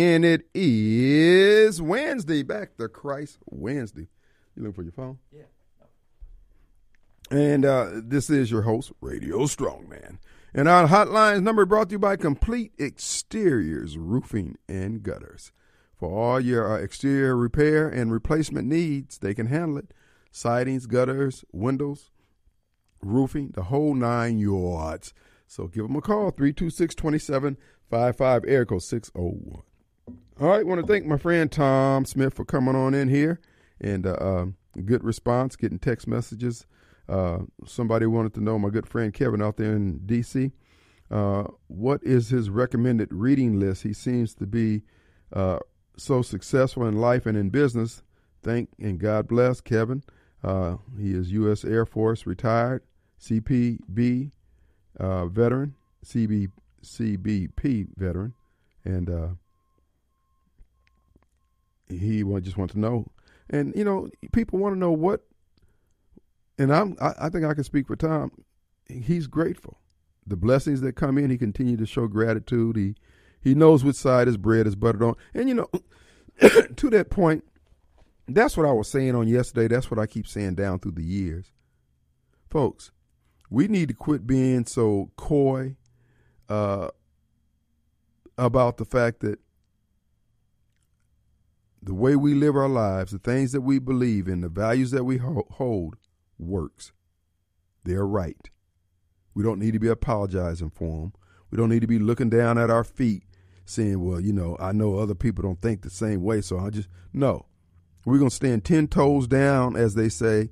And it is Wednesday. Back to Christ Wednesday. You looking for your phone? Yeah. And uh, this is your host, Radio Strongman. And our hotline's number brought to you by Complete Exteriors Roofing and Gutters. For all your uh, exterior repair and replacement needs, they can handle it. Sidings, gutters, windows, roofing, the whole nine yards. So give them a call, 326 2755, air code 601. All right, want to thank my friend Tom Smith for coming on in here and uh, um, good response, getting text messages. Uh, somebody wanted to know my good friend Kevin out there in D.C. Uh, what is his recommended reading list? He seems to be uh, so successful in life and in business. Thank and God bless Kevin. Uh, he is U.S. Air Force retired, CPB uh, veteran, CB, CBP veteran, and uh, he just want to know. And you know, people want to know what. And I'm, I, I think I can speak for Tom. He's grateful. The blessings that come in, he continue to show gratitude. He he knows which side his bread is buttered on. And you know, to that point, that's what I was saying on yesterday. That's what I keep saying down through the years. Folks, we need to quit being so coy uh, about the fact that the way we live our lives, the things that we believe in, the values that we hold, works. They're right. We don't need to be apologizing for them. We don't need to be looking down at our feet saying, well, you know, I know other people don't think the same way, so I just, no. We're going to stand 10 toes down, as they say,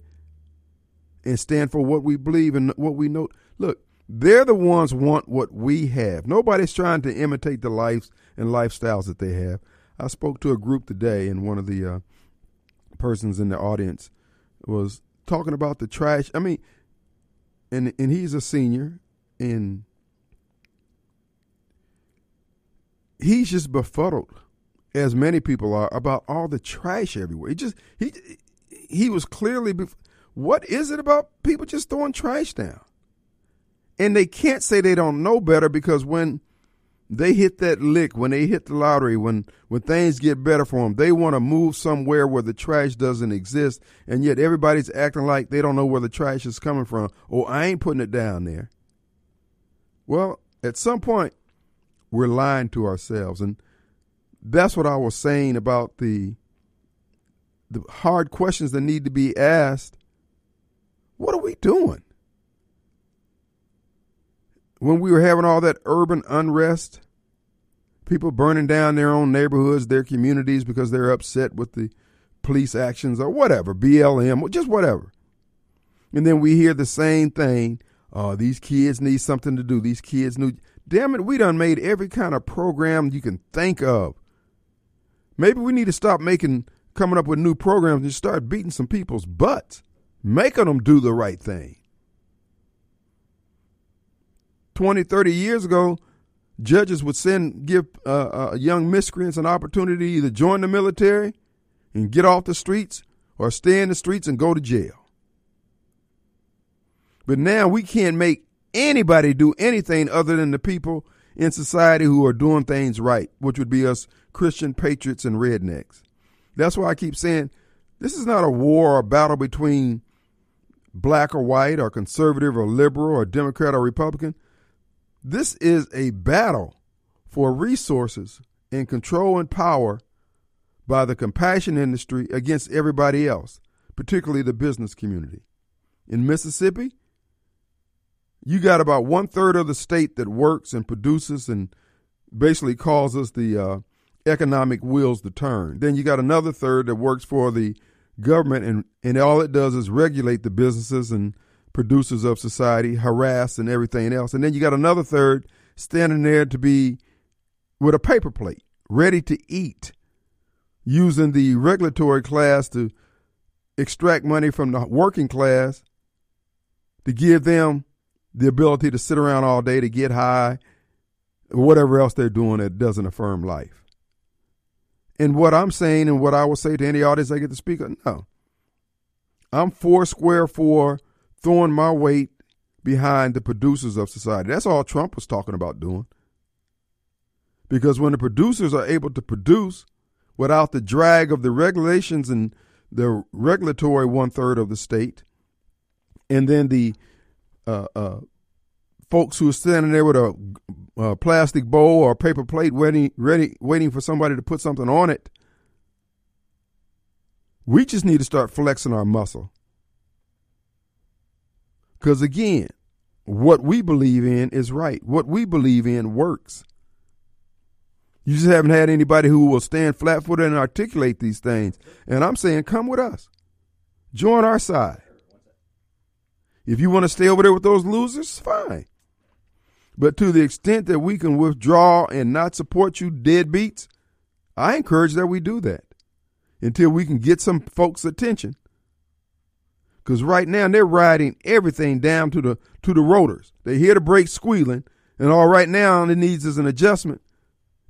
and stand for what we believe and what we know. Look, they're the ones want what we have. Nobody's trying to imitate the lives and lifestyles that they have. I spoke to a group today, and one of the uh, persons in the audience was talking about the trash. I mean, and and he's a senior, and he's just befuddled, as many people are, about all the trash everywhere. He just he he was clearly. Bef- what is it about people just throwing trash down? And they can't say they don't know better because when they hit that lick, when they hit the lottery, when when things get better for them, they want to move somewhere where the trash doesn't exist, and yet everybody's acting like they don't know where the trash is coming from. Oh, I ain't putting it down there. Well, at some point, we're lying to ourselves, and that's what I was saying about the the hard questions that need to be asked. What are we doing? When we were having all that urban unrest, people burning down their own neighborhoods, their communities because they're upset with the police actions or whatever, BLM, just whatever. And then we hear the same thing. Oh, these kids need something to do. These kids need. Damn it, we done made every kind of program you can think of. Maybe we need to stop making, coming up with new programs and start beating some people's butts, making them do the right thing. 20, 30 years ago, judges would send give uh, uh, young miscreants an opportunity to either join the military and get off the streets or stay in the streets and go to jail. But now we can't make anybody do anything other than the people in society who are doing things right, which would be us Christian patriots and rednecks. That's why I keep saying this is not a war or battle between black or white or conservative or liberal or Democrat or Republican. This is a battle for resources and control and power by the compassion industry against everybody else, particularly the business community. In Mississippi, you got about one third of the state that works and produces and basically causes the uh, economic wheels to turn. Then you got another third that works for the government, and, and all it does is regulate the businesses and producers of society, harass and everything else. And then you got another third standing there to be with a paper plate, ready to eat, using the regulatory class to extract money from the working class to give them the ability to sit around all day to get high, whatever else they're doing that doesn't affirm life. And what I'm saying and what I will say to any audience I get to speak on, no. I'm four square for throwing my weight behind the producers of society. That's all Trump was talking about doing. Because when the producers are able to produce without the drag of the regulations and the regulatory one third of the state, and then the uh, uh, folks who are standing there with a, a plastic bowl or paper plate ready, ready, waiting for somebody to put something on it We just need to start flexing our muscle. Because again, what we believe in is right. What we believe in works. You just haven't had anybody who will stand flat footed and articulate these things. And I'm saying, come with us. Join our side. If you want to stay over there with those losers, fine. But to the extent that we can withdraw and not support you deadbeats, I encourage that we do that until we can get some folks' attention. Because right now they're riding everything down to the to the rotors. They hear the brakes squealing, and all right now all it needs is an adjustment,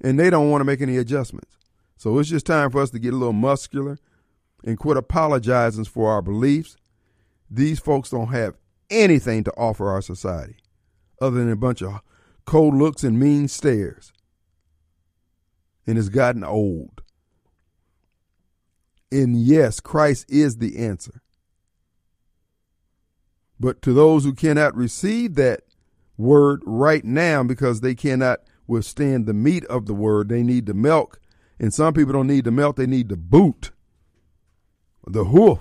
and they don't want to make any adjustments. So it's just time for us to get a little muscular and quit apologizing for our beliefs. These folks don't have anything to offer our society other than a bunch of cold looks and mean stares. And it's gotten old. And yes, Christ is the answer. But to those who cannot receive that word right now because they cannot withstand the meat of the word, they need the milk. And some people don't need the milk, they need the boot, the hoof.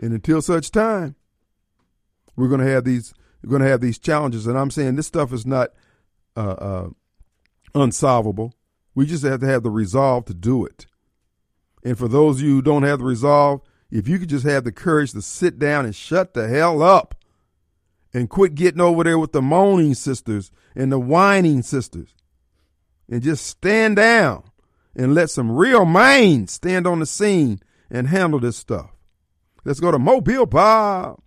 And until such time, we're going to have these we're going to have these challenges. And I'm saying this stuff is not uh, uh, unsolvable. We just have to have the resolve to do it. And for those of you who don't have the resolve, if you could just have the courage to sit down and shut the hell up and quit getting over there with the moaning sisters and the whining sisters and just stand down and let some real minds stand on the scene and handle this stuff. Let's go to Mobile Bob.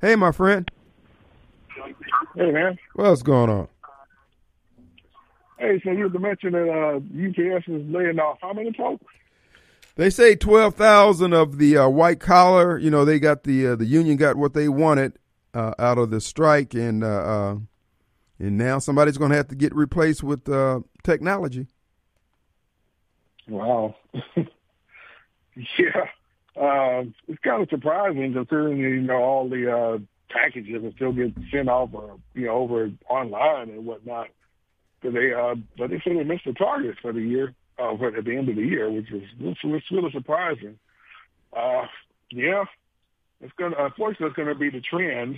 Hey, my friend. Hey, man. What's going on? Hey, so you mentioned that uh, UPS is laying off how many folks? They say twelve thousand of the uh, white collar. You know, they got the uh, the union got what they wanted uh, out of the strike, and uh, uh, and now somebody's going to have to get replaced with uh, technology. Wow. yeah. Um, it's kind of surprising considering, you know, all the uh, packages that still get sent off, uh, you know, over online and whatnot. Because they, uh, but they said they missed the targets for the year, uh, at the end of the year, which is which was really surprising. Uh, yeah, it's gonna. Unfortunately, it's gonna be the trend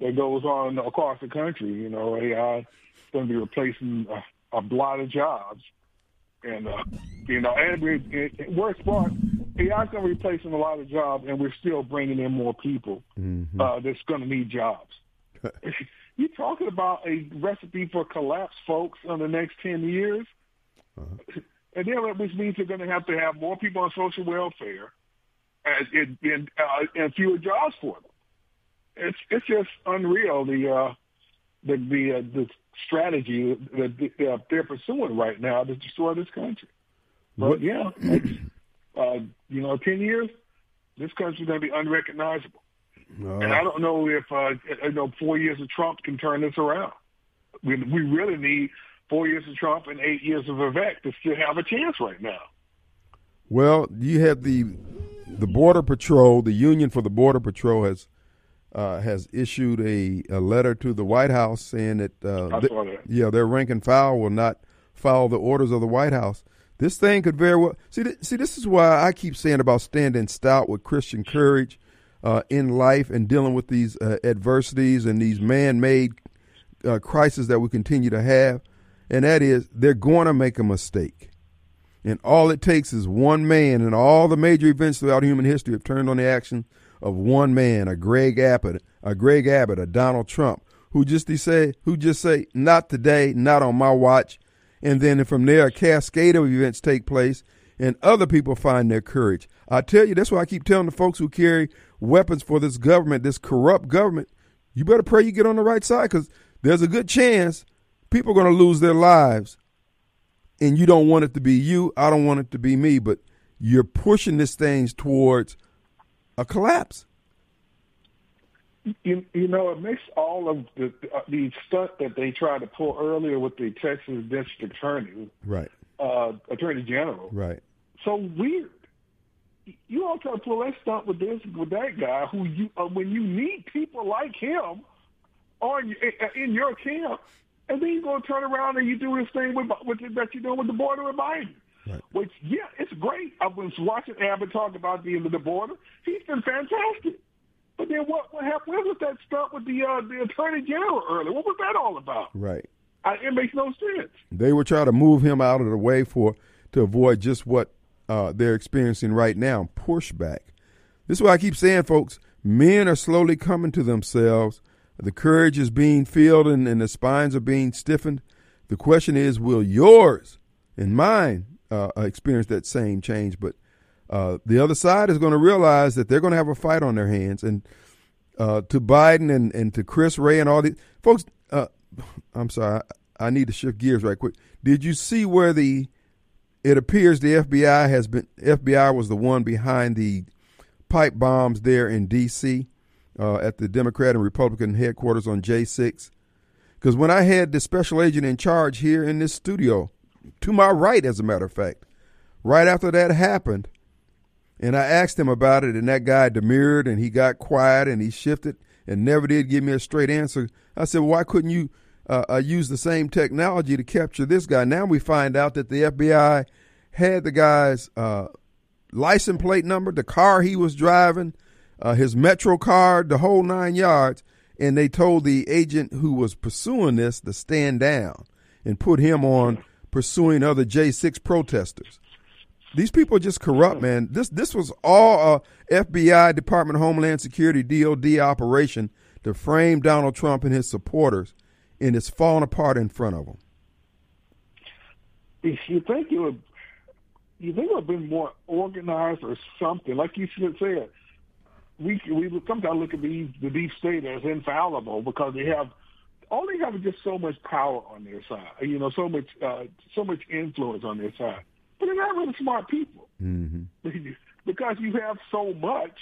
that goes on across the country. You know, AI is going to be replacing a, a lot of jobs, and uh, you know, and we, it, it, worst part, AI is going to be replacing a lot of jobs, and we're still bringing in more people Mm-hmm. uh, that's going to need jobs. You're talking about a recipe for collapse, folks, in the next 10 years. And then, which means they're going to have to have more people on social welfare and, and, and, uh, and fewer jobs for them. It's it's just unreal the uh, the the, uh, the strategy that they- they're pursuing right now to destroy this country. But yeah, uh, you know, ten years, this country's going to be unrecognizable. And I don't know if uh, you know four years of Trump can turn this around. We we really need four years of Trump and eight years of Vivek to still have a chance right now. Well, you have the the border patrol. The union for the border patrol has uh, has issued a, a letter to the White House saying that uh, th- that. yeah, their rank and file will not follow the orders of the White House. This thing could very well see. Th- see, this is why I keep saying about standing stout with Christian courage uh, in life and dealing with these uh, adversities and these man-made uh, crises that we continue to have. And that is, they're going to make a mistake. And all it takes is one man, and all the major events throughout human history have turned on the action of one man, a Greg Abbott, a Greg Abbott, a Donald Trump, who just say, who just say, not today, not on my watch, and then from there a cascade of events take place, and other people find their courage. I tell you, that's why I keep telling the folks who carry weapons for this government, this corrupt government, you better pray you get on the right side because there's a good chance people are going to lose their lives and you don't want it to be you. I don't want it to be me, but you're pushing this thing towards a collapse. You, you know, it makes all of the the stunt that they tried to pull earlier with the Texas District Attorney, Right, uh, Attorney General, right. so weird. You all try to pull that stunt with this with that guy who you uh, when you need people like him on in your camp, and then you go turn around and you do this thing with, with that you're doing with the border with Biden. Which, yeah, it's great. I was watching Abbott talk about the end of the border. He's been fantastic. But then what? What happened? Where was that stuff with the uh, the attorney general earlier? What was that all about? Right. I, it makes no sense. They were trying to move him out of the way for to avoid just what uh, they're experiencing right now pushback. This is why I keep saying, folks, men are slowly coming to themselves. The courage is being filled and, and the spines are being stiffened. The question is, will yours and mine uh, experience that same change? But uh, the other side is going to realize that they're going to have a fight on their hands. And uh, to Biden and, and to Chris Wray and all these folks, uh, I'm sorry, I, I need to shift gears right quick. Did you see where the it appears the FBI has been FBI was the one behind the pipe bombs there in D.C. Uh, at the Democrat and Republican headquarters on J6. Because when I had the special agent in charge here in this studio, to my right, as a matter of fact, right after that happened, and I asked him about it, and that guy demurred and he got quiet and he shifted and never did give me a straight answer. I said, well, why couldn't you uh, uh, use the same technology to capture this guy? Now we find out that the FBI had the guy's uh, license plate number, the car he was driving, uh, his Metro card, the whole nine yards, and they told the agent who was pursuing this to stand down and put him on pursuing other J6 protesters. These people are just corrupt, man. This this was all a FBI, Department of Homeland Security, DOD operation to frame Donald Trump and his supporters, and it's falling apart in front of them. If you think it would, you think it would have been more organized or something, like you said. We we sometimes look at these the deep state as infallible because they have all they have is just so much power on their side. You know, so much uh, so much influence on their side. But they're not really smart people Mm-hmm. because you have so much.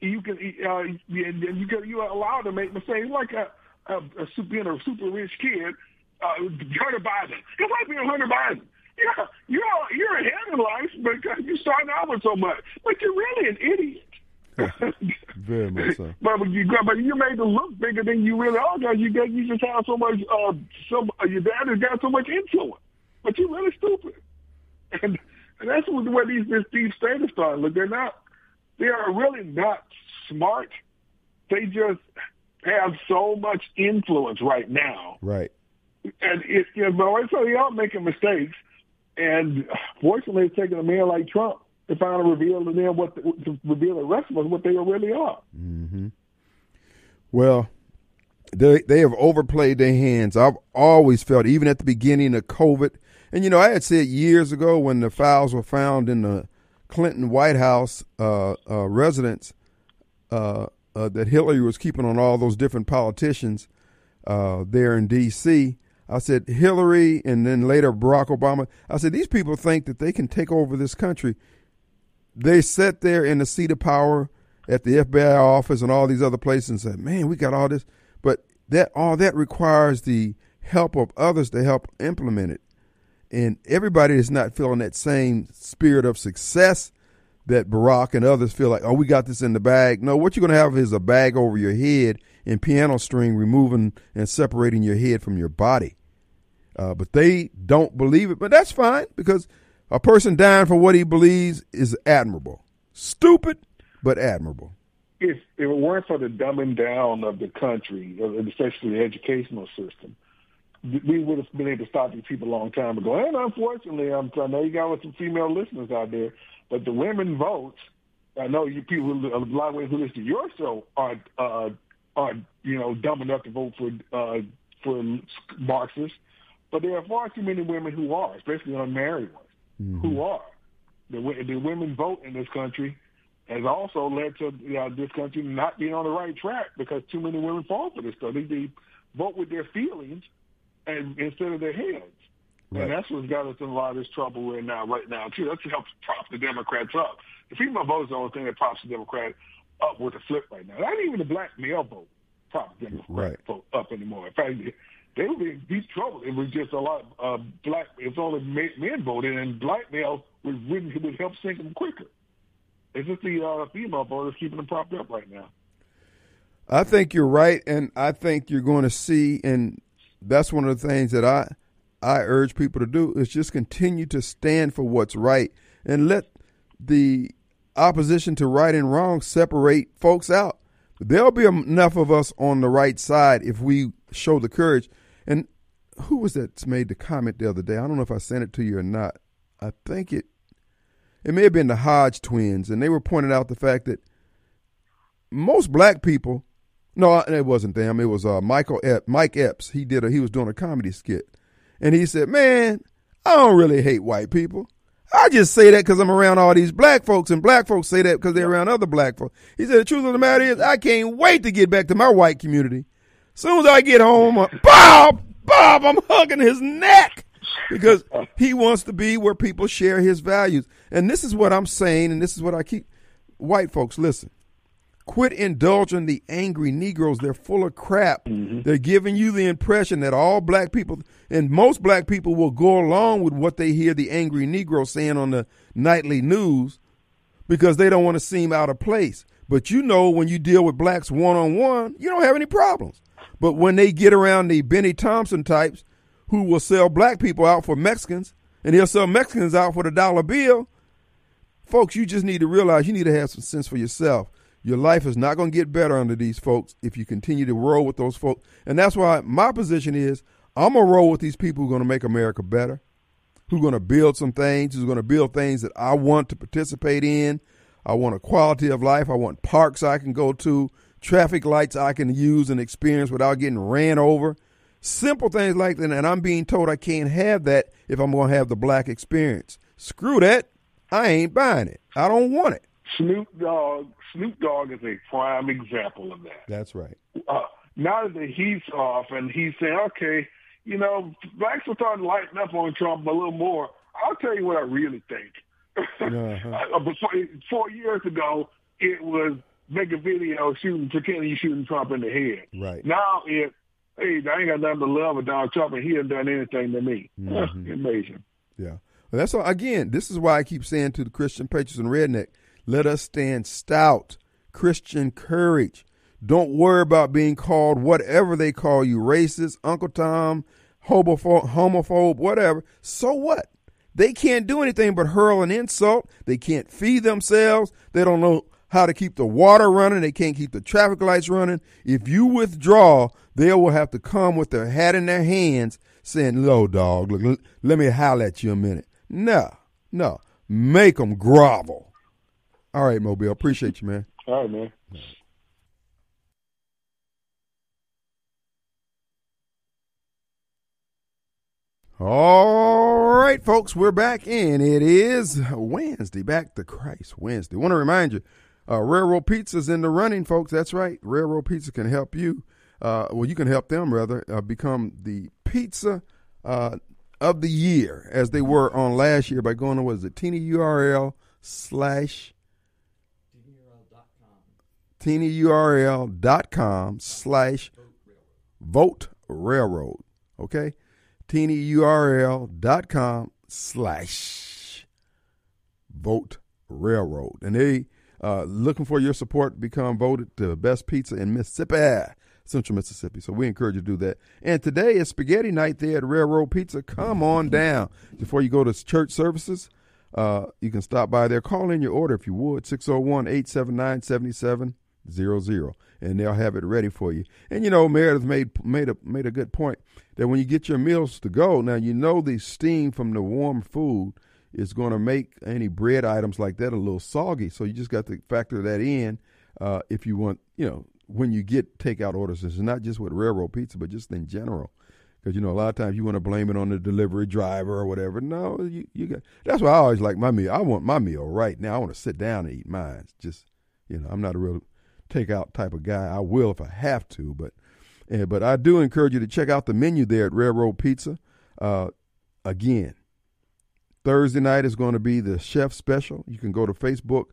You can uh, you can you are allowed to make mistakes like a, a, a super, being a super rich kid, uh, Hunter Biden. It's like being Hunter Biden. Yeah, you're you're ahead in life because you starting out with so much, but you're really an idiot. Very much so. But you but you made it look bigger than you really are. Because you got you just have so much. Uh, some uh, your dad has got so much influence, but you're really stupid. And, and that's what where these this deep state is starting. Look, they're not. They are really not smart. They just have so much influence right now, Right. and it, you know, so they are making mistakes. And fortunately, it's taking a man like Trump to finally reveal to them what to reveal the rest of us what they really are. Well, they they have overplayed their hands. I've always felt, even at the beginning of COVID, and you know, I had said years ago when the files were found in the Clinton White House uh, uh, residence uh, uh, that Hillary was keeping on all those different politicians uh, there in D.C. I said Hillary, and then later Barack Obama. I said these people think that they can take over this country. They sat there in the seat of power at the FBI office and all these other places and said, "Man, we got all this," but that all that requires the help of others to help implement it. And everybody is not feeling that same spirit of success that Barack and others feel like, oh, we got this in the bag. No, what you're going to have is a bag over your head and piano string removing and separating your head from your body. Uh, but they don't believe it. But that's fine because a person dying for what he believes is admirable. Stupid, but admirable. if if it weren't for the dumbing down of the country, especially the educational system, we would have been able to stop these people a long time ago. And unfortunately, I'm, I know you got some female listeners out there, but the women vote. I know you people, a lot of ways who listen to your show are uh, are you know dumb enough to vote for uh, for Marxists, but there are far too many women who are, especially unmarried ones, who are. The, the women vote in this country has also led to uh, this country not being on the right track because too many women fall for this stuff. They, they vote with their feelings and instead of their heads. Right. And that's what's got us in a lot of this trouble right now, right now too. That's what helps prop the Democrats up. The female vote is the only thing that props the Democrat up with a flip right now. Not even the black male vote props the Democrat Right. vote up anymore. In fact, they- would be in deep trouble. It was just a lot of uh, black. If only men voted, and black males would would, would help sink them quicker. It's just the uh, female voters keeping them propped up right now. I think you're right, and I think you're going to see, and that's one of the things that I I urge people to do is just continue to stand for what's right and let the opposition to right and wrong separate folks out. There'll be enough of us on the right side if we show the courage. And who was that made the comment the other day? I don't know if I sent it to you or not. I think it it may have been the Hodge twins, and they were pointing out the fact that most black people no, it wasn't them. It was uh, Michael Ep- Mike Epps. He did a he was doing a comedy skit, and he said, "Man, I don't really hate white people. I just say that because I'm around all these black folks, and black folks say that because they're around other black folks." He said, "The truth of the matter is, I can't wait to get back to my white community. Soon as I get home, uh, Bob, Bob, I'm hugging his neck." Because he wants to be where people share his values. And this is what I'm saying, and this is what I keep white folks listen. Quit indulging the angry Negroes. They're full of crap. They're giving you the impression that all black people and most black people will go along with what they hear the angry Negro saying on the nightly news because they don't want to seem out of place. But you know, when you deal with blacks one on one, you don't have any problems. But when they get around the Bennie Thompson types who will sell black people out for Mexicans and he'll sell Mexicans out for the dollar bill, folks, you just need to realize you need to have some sense for yourself. Your life is not going to get better under these folks if you continue to roll with those folks. And that's why my position is I'm going to roll with these people who are going to make America better, who are going to build some things, who are going to build things that I want to participate in. I want a quality of life. I want parks I can go to, traffic lights I can use and experience without getting ran over. Simple things like that. And I'm being told I can't have that if I'm going to have the black experience. Screw that. I ain't buying it. I don't want it. Snoop Dogg, Snoop Dogg is a prime example of that. That's right. Uh, now that the heat's off and he's saying, okay, you know, blacks are starting to lighten up on Trump a little more. I'll tell you what I really think. Uh-huh. Uh, before, four years ago, it was make a video shooting, pretending you shooting Trump in the head. Right. Now if hey, I ain't got nothing but love for Donald Trump, and he hasn't done anything to me. Mhm. Amazing. Yeah. Well, that's all, again, this is why I keep saying to the Christian patriots and redneck, let us stand stout, Christian courage. Don't worry about being called whatever they call you, racist, Uncle Tom, homophobe, homophobe, whatever. So what? They can't do anything but hurl an insult. They can't feed themselves. They don't know how to keep the water running. They can't keep the traffic lights running. If you withdraw, they will have to come with their hat in their hands saying, "Low dog, look, let me holler at you a minute." No, no, make them grovel. All right, Mobile, appreciate you, man. All right, man. All right, folks, we're back in. it is Wednesday, back to Christ Wednesday. want to remind you, uh, Railroad Pizza's in the running, folks. That's right. Railroad Pizza can help you. Uh, well, you can help them rather uh, become the pizza uh, of the year as they were on last year by going to what is it, tinyurl slash tinyurl.com slash vote railroad. Okay? tinyurl.com slash vote railroad. And they uh, looking for your support become voted the best pizza in Mississippi, Central Mississippi. So we encourage you to do that. And today is spaghetti night there at Railroad Pizza. Come on down. Before you go to church services, uh, you can stop by there. Call in your order if you would, 601 879 7700 and they'll have it ready for you. And you know, Meredith made made a made a good point that when you get your meals to go, now you know the steam from the warm food is going to make any bread items like that a little soggy. So you just got to factor that in uh, if you want, you know, when you get takeout orders. It's not just with railroad pizza, but just in general. Because you know, a lot of times you want to blame it on the delivery driver or whatever. No, you, you got. That's why I always like my meal. I want my meal right now. I want to sit down and eat mine. It's just, you know, I'm not a real takeout type of guy. I will if I have to, but uh, but I do encourage you to check out the menu there at Railroad Pizza. Uh, again, Thursday night is going to be the chef special. You can go to Facebook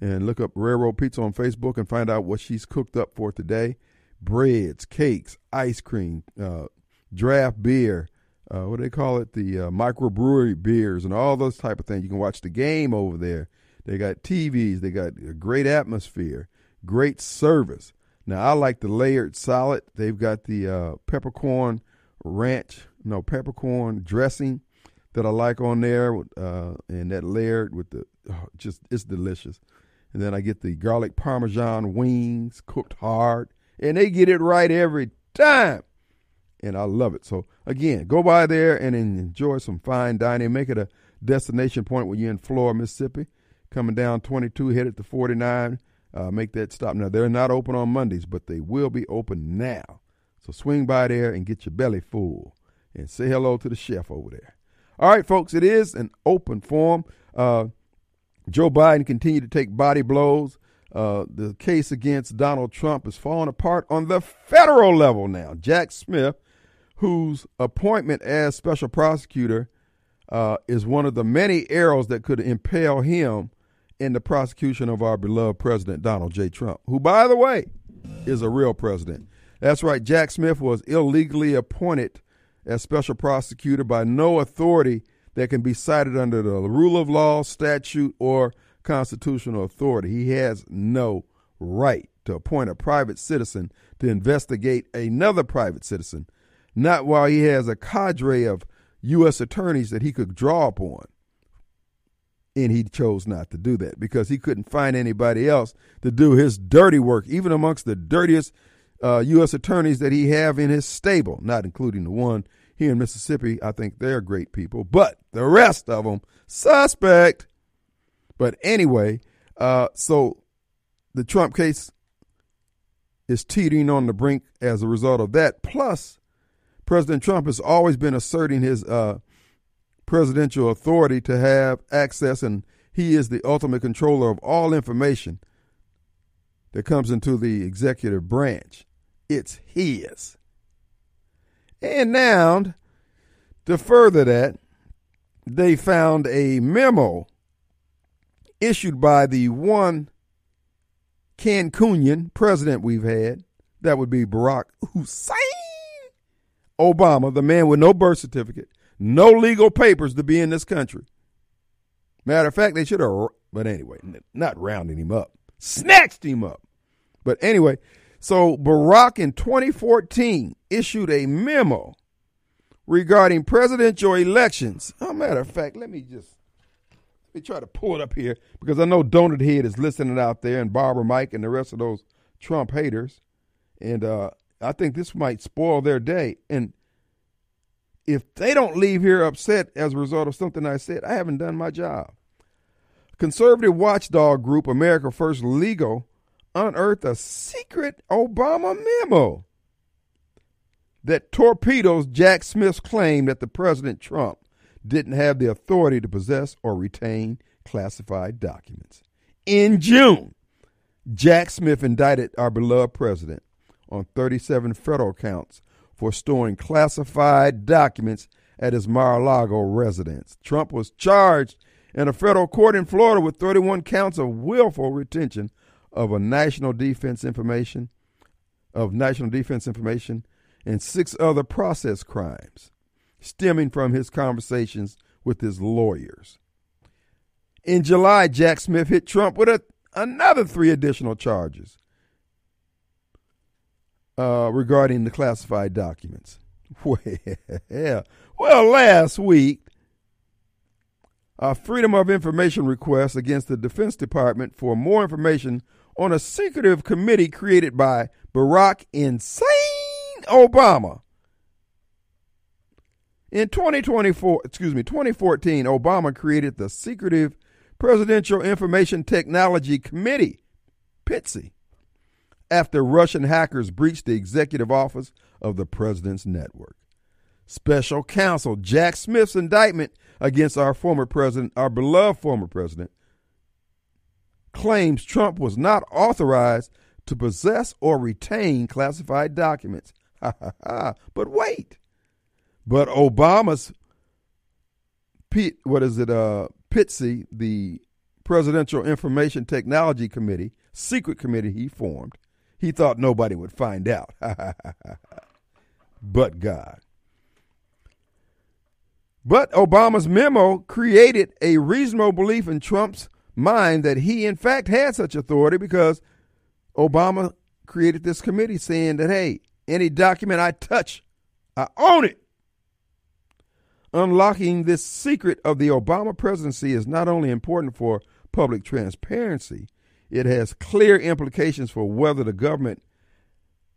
and look up Railroad Pizza on Facebook and find out what she's cooked up for today. Breads, cakes, ice cream, uh, draft beer, uh, what do they call it? The uh, microbrewery beers and all those type of things. You can watch the game over there. They got TVs. They got a great atmosphere, great service. Now I like the layered salad. They've got the uh, peppercorn ranch, no peppercorn dressing that I like on there, uh, and that layered with the oh, just it's delicious. And then I get the garlic parmesan wings cooked hard, and they get it right every time. And I love it. So again, go by there and enjoy some fine dining. Make it a destination point when you're in Flora, Mississippi, coming down 22, headed to 49. Uh, make that stop. Now they're not open on Mondays, but they will be open now. So swing by there and get your belly full, and say hello to the chef over there. All right, folks, it is an open forum. Uh, Joe Biden continued to take body blows. Uh, the case against Donald Trump is falling apart on the federal level now. Jack Smith, whose appointment as special prosecutor uh, is one of the many arrows that could impale him in the prosecution of our beloved President Donald J. Trump, who, by the way, is a real president. That's right, Jack Smith was illegally appointed as special prosecutor by no authority that can be cited under the rule of law, statute, or constitutional authority. He has no right to appoint a private citizen to investigate another private citizen, not while he has a cadre of U.S. attorneys that he could draw upon. And he chose not to do that because he couldn't find anybody else to do his dirty work, even amongst the dirtiest uh, U.S. attorneys that he have in his stable, not including the one here in Mississippi. I think they're great people, but the rest of them suspect. But anyway, uh, so the Trump case is teetering on the brink as a result of that. Plus, President Trump has always been asserting his uh, presidential authority to have access, and he is the ultimate controller of all information that comes into the executive branch. It's his. And now, to further that, they found a memo issued by the one Cancunian president we've had. That would be Barack Hussein Obama, the man with no birth certificate, no legal papers to be in this country. Matter of fact, they should have, but anyway, not rounding him up, snatched him up. But anyway, so Barack in 2014 issued a memo regarding presidential elections. A matter of fact, let me just let me try to pull it up here because I know Donut Head is listening out there, and Barbara Mike and the rest of those Trump haters, and uh, I think this might spoil their day. And if they don't leave here upset as a result of something I said, I haven't done my job. Conservative watchdog group America First Legal unearthed a secret Obama memo that torpedoes Jack Smith's claim that the President Trump didn't have the authority to possess or retain classified documents. In June, Jack Smith indicted our beloved president on 37 federal counts for storing classified documents at his Mar-a-Lago residence. Trump was charged in a federal court in Florida with 31 counts of willful retention of a national defense information of national defense information and six other process crimes stemming from his conversations with his lawyers. In July, Jack Smith hit Trump with a, another three additional charges uh, regarding the classified documents. Well, well, last week, a Freedom of Information request against the Defense Department for more information on a secretive committee created by Barack Insane Obama. In 2024, excuse me, 2014, Obama created the secretive Presidential Information Technology Committee, PITSI, after Russian hackers breached the executive office of the president's network. Special counsel Jack Smith's indictment against our former president, our beloved former president, claims Trump was not authorized to possess or retain classified documents. but wait. But Obama's Pete, what is it, uh, PITSI, the Presidential Information Technology Committee, secret committee he formed, he thought nobody would find out. but God. But Obama's memo created a reasonable belief in Trump's mind that he, in fact, had such authority because Obama created this committee saying that, hey, any document I touch I own it. Unlocking this secret of the Obama presidency is not only important for public transparency, it has clear implications for whether the government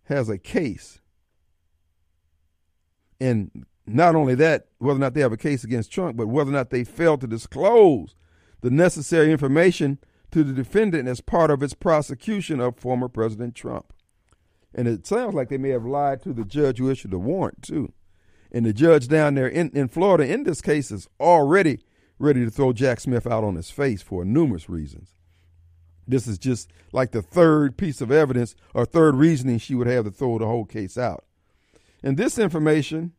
has a case. And not only that, whether or not they have a case against Trump, but whether or not they failed to disclose the necessary information to the defendant as part of its prosecution of former President Trump. And it sounds like they may have lied to the judge who issued the warrant, too. And the judge down there in, in Florida in this case is already ready to throw Jack Smith out on his face for numerous reasons. This is just like the third piece of evidence or third reasoning she would have to throw the whole case out. And this information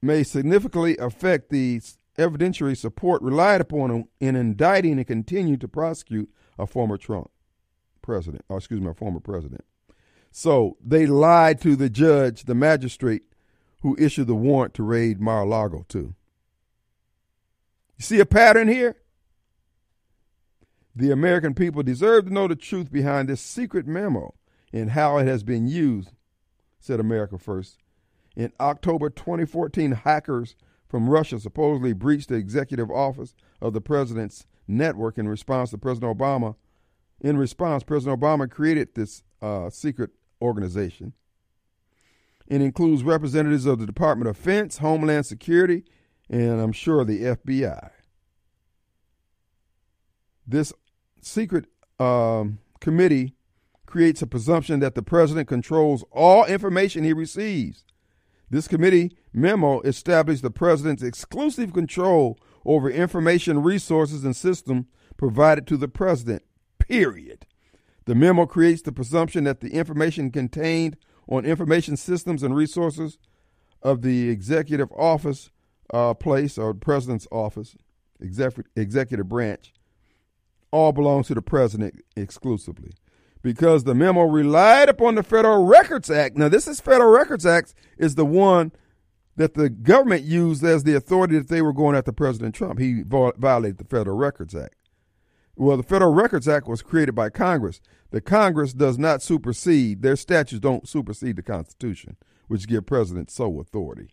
may significantly affect the evidentiary support relied upon in indicting and continue to prosecute a former Trump president, or excuse me, a former president. So they lied to the judge, the magistrate who issued the warrant to raid Mar-a-Lago too. You see a pattern here? The American people deserve to know the truth behind this secret memo and how it has been used, said America First. In October 2014, hackers from Russia supposedly breached the executive office of the president's network in response to President Obama. In response, President Obama created this uh, secret organization. It includes representatives of the Department of Defense, Homeland Security, and I'm sure the FBI. This secret um, committee creates a presumption that the president controls all information he receives. This committee memo established the president's exclusive control over information resources and systems provided to the president, period. The memo creates the presumption that the information contained on information systems and resources of the executive office uh, place or president's office, exec- executive branch, all belongs to the president exclusively. Because the memo relied upon the Federal Records Act. Now, this is Federal Records Act is the one that the government used as the authority that they were going after President Trump. He violated the Federal Records Act. Well, the Federal Records Act was created by Congress. The Congress does not supersede, their statutes don't supersede the Constitution, which give presidents sole authority.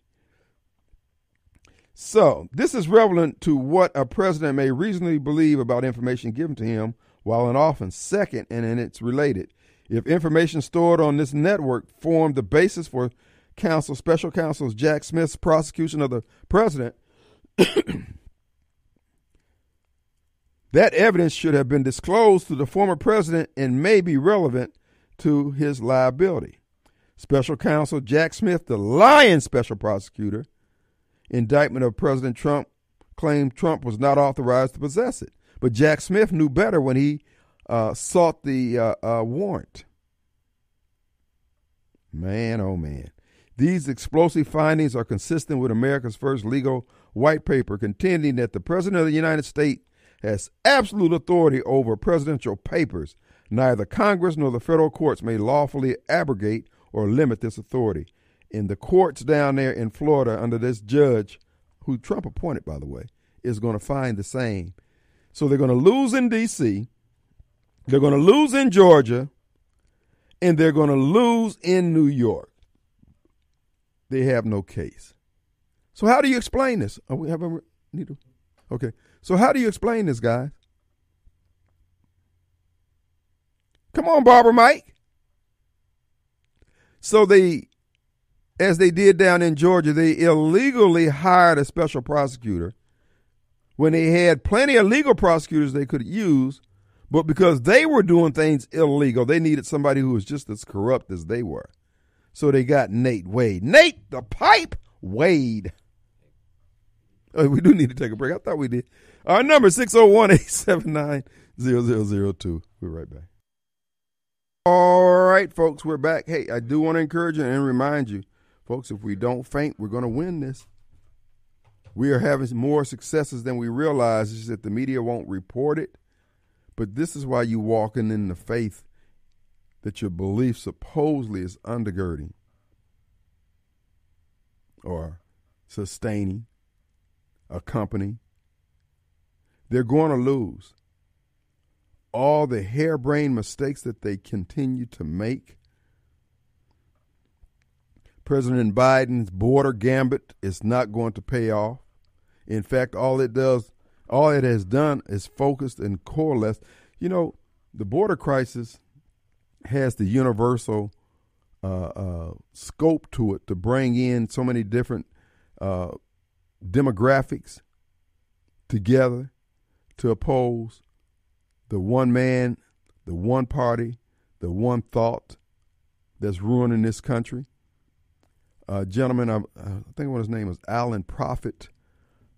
So, this is relevant to what a president may reasonably believe about information given to him while in office. Second, and then it's related, if information stored on this network formed the basis for counsel, special counsel Jack Smith's prosecution of the president, that evidence should have been disclosed to the former president and may be relevant to his liability. Special counsel Jack Smith, the lying special prosecutor, indictment of President Trump claimed Trump was not authorized to possess it. But Jack Smith knew better when he uh, sought the uh, uh, warrant. Man, oh man. These explosive findings are consistent with America's first legal white paper contending that the President of the United States has absolute authority over presidential papers. Neither Congress nor the federal courts may lawfully abrogate or limit this authority. In the courts down there in Florida, under this judge, who Trump appointed, by the way, is going to find the same. So they're going to lose in D.C., they're going to lose in Georgia, and they're going to lose in New York. They have no case. So how do you explain this? Are we have a okay. So how do you explain this, guys? Come on, Barbara Mike. So they, as they did down in Georgia, they illegally hired a special prosecutor when they had plenty of legal prosecutors they could use, but because they were doing things illegal, they needed somebody who was just as corrupt as they were. So they got Nate Wade. Nate the Pipe Wade. Oh, we do need to take a break. I thought we did. Our number is 601 879 0002. We're right back. All right, folks, we're back. Hey, I do want to encourage you and remind you, folks, if we don't faint, we're going to win this. We are having more successes than we realize. It's that the media won't report it. But this is why you walking in the faith that your belief supposedly is undergirding or sustaining a company. They're going to lose. All the harebrained mistakes that they continue to make President Biden's border gambit is not going to pay off. In fact, all it does, all it has done is focused and coalesced. You know, the border crisis has the universal uh, uh, scope to it to bring in so many different uh, demographics together to oppose the one man, the one party, the one thought that's ruining this country. A gentleman, I, I think what his name was, Alan Prophet.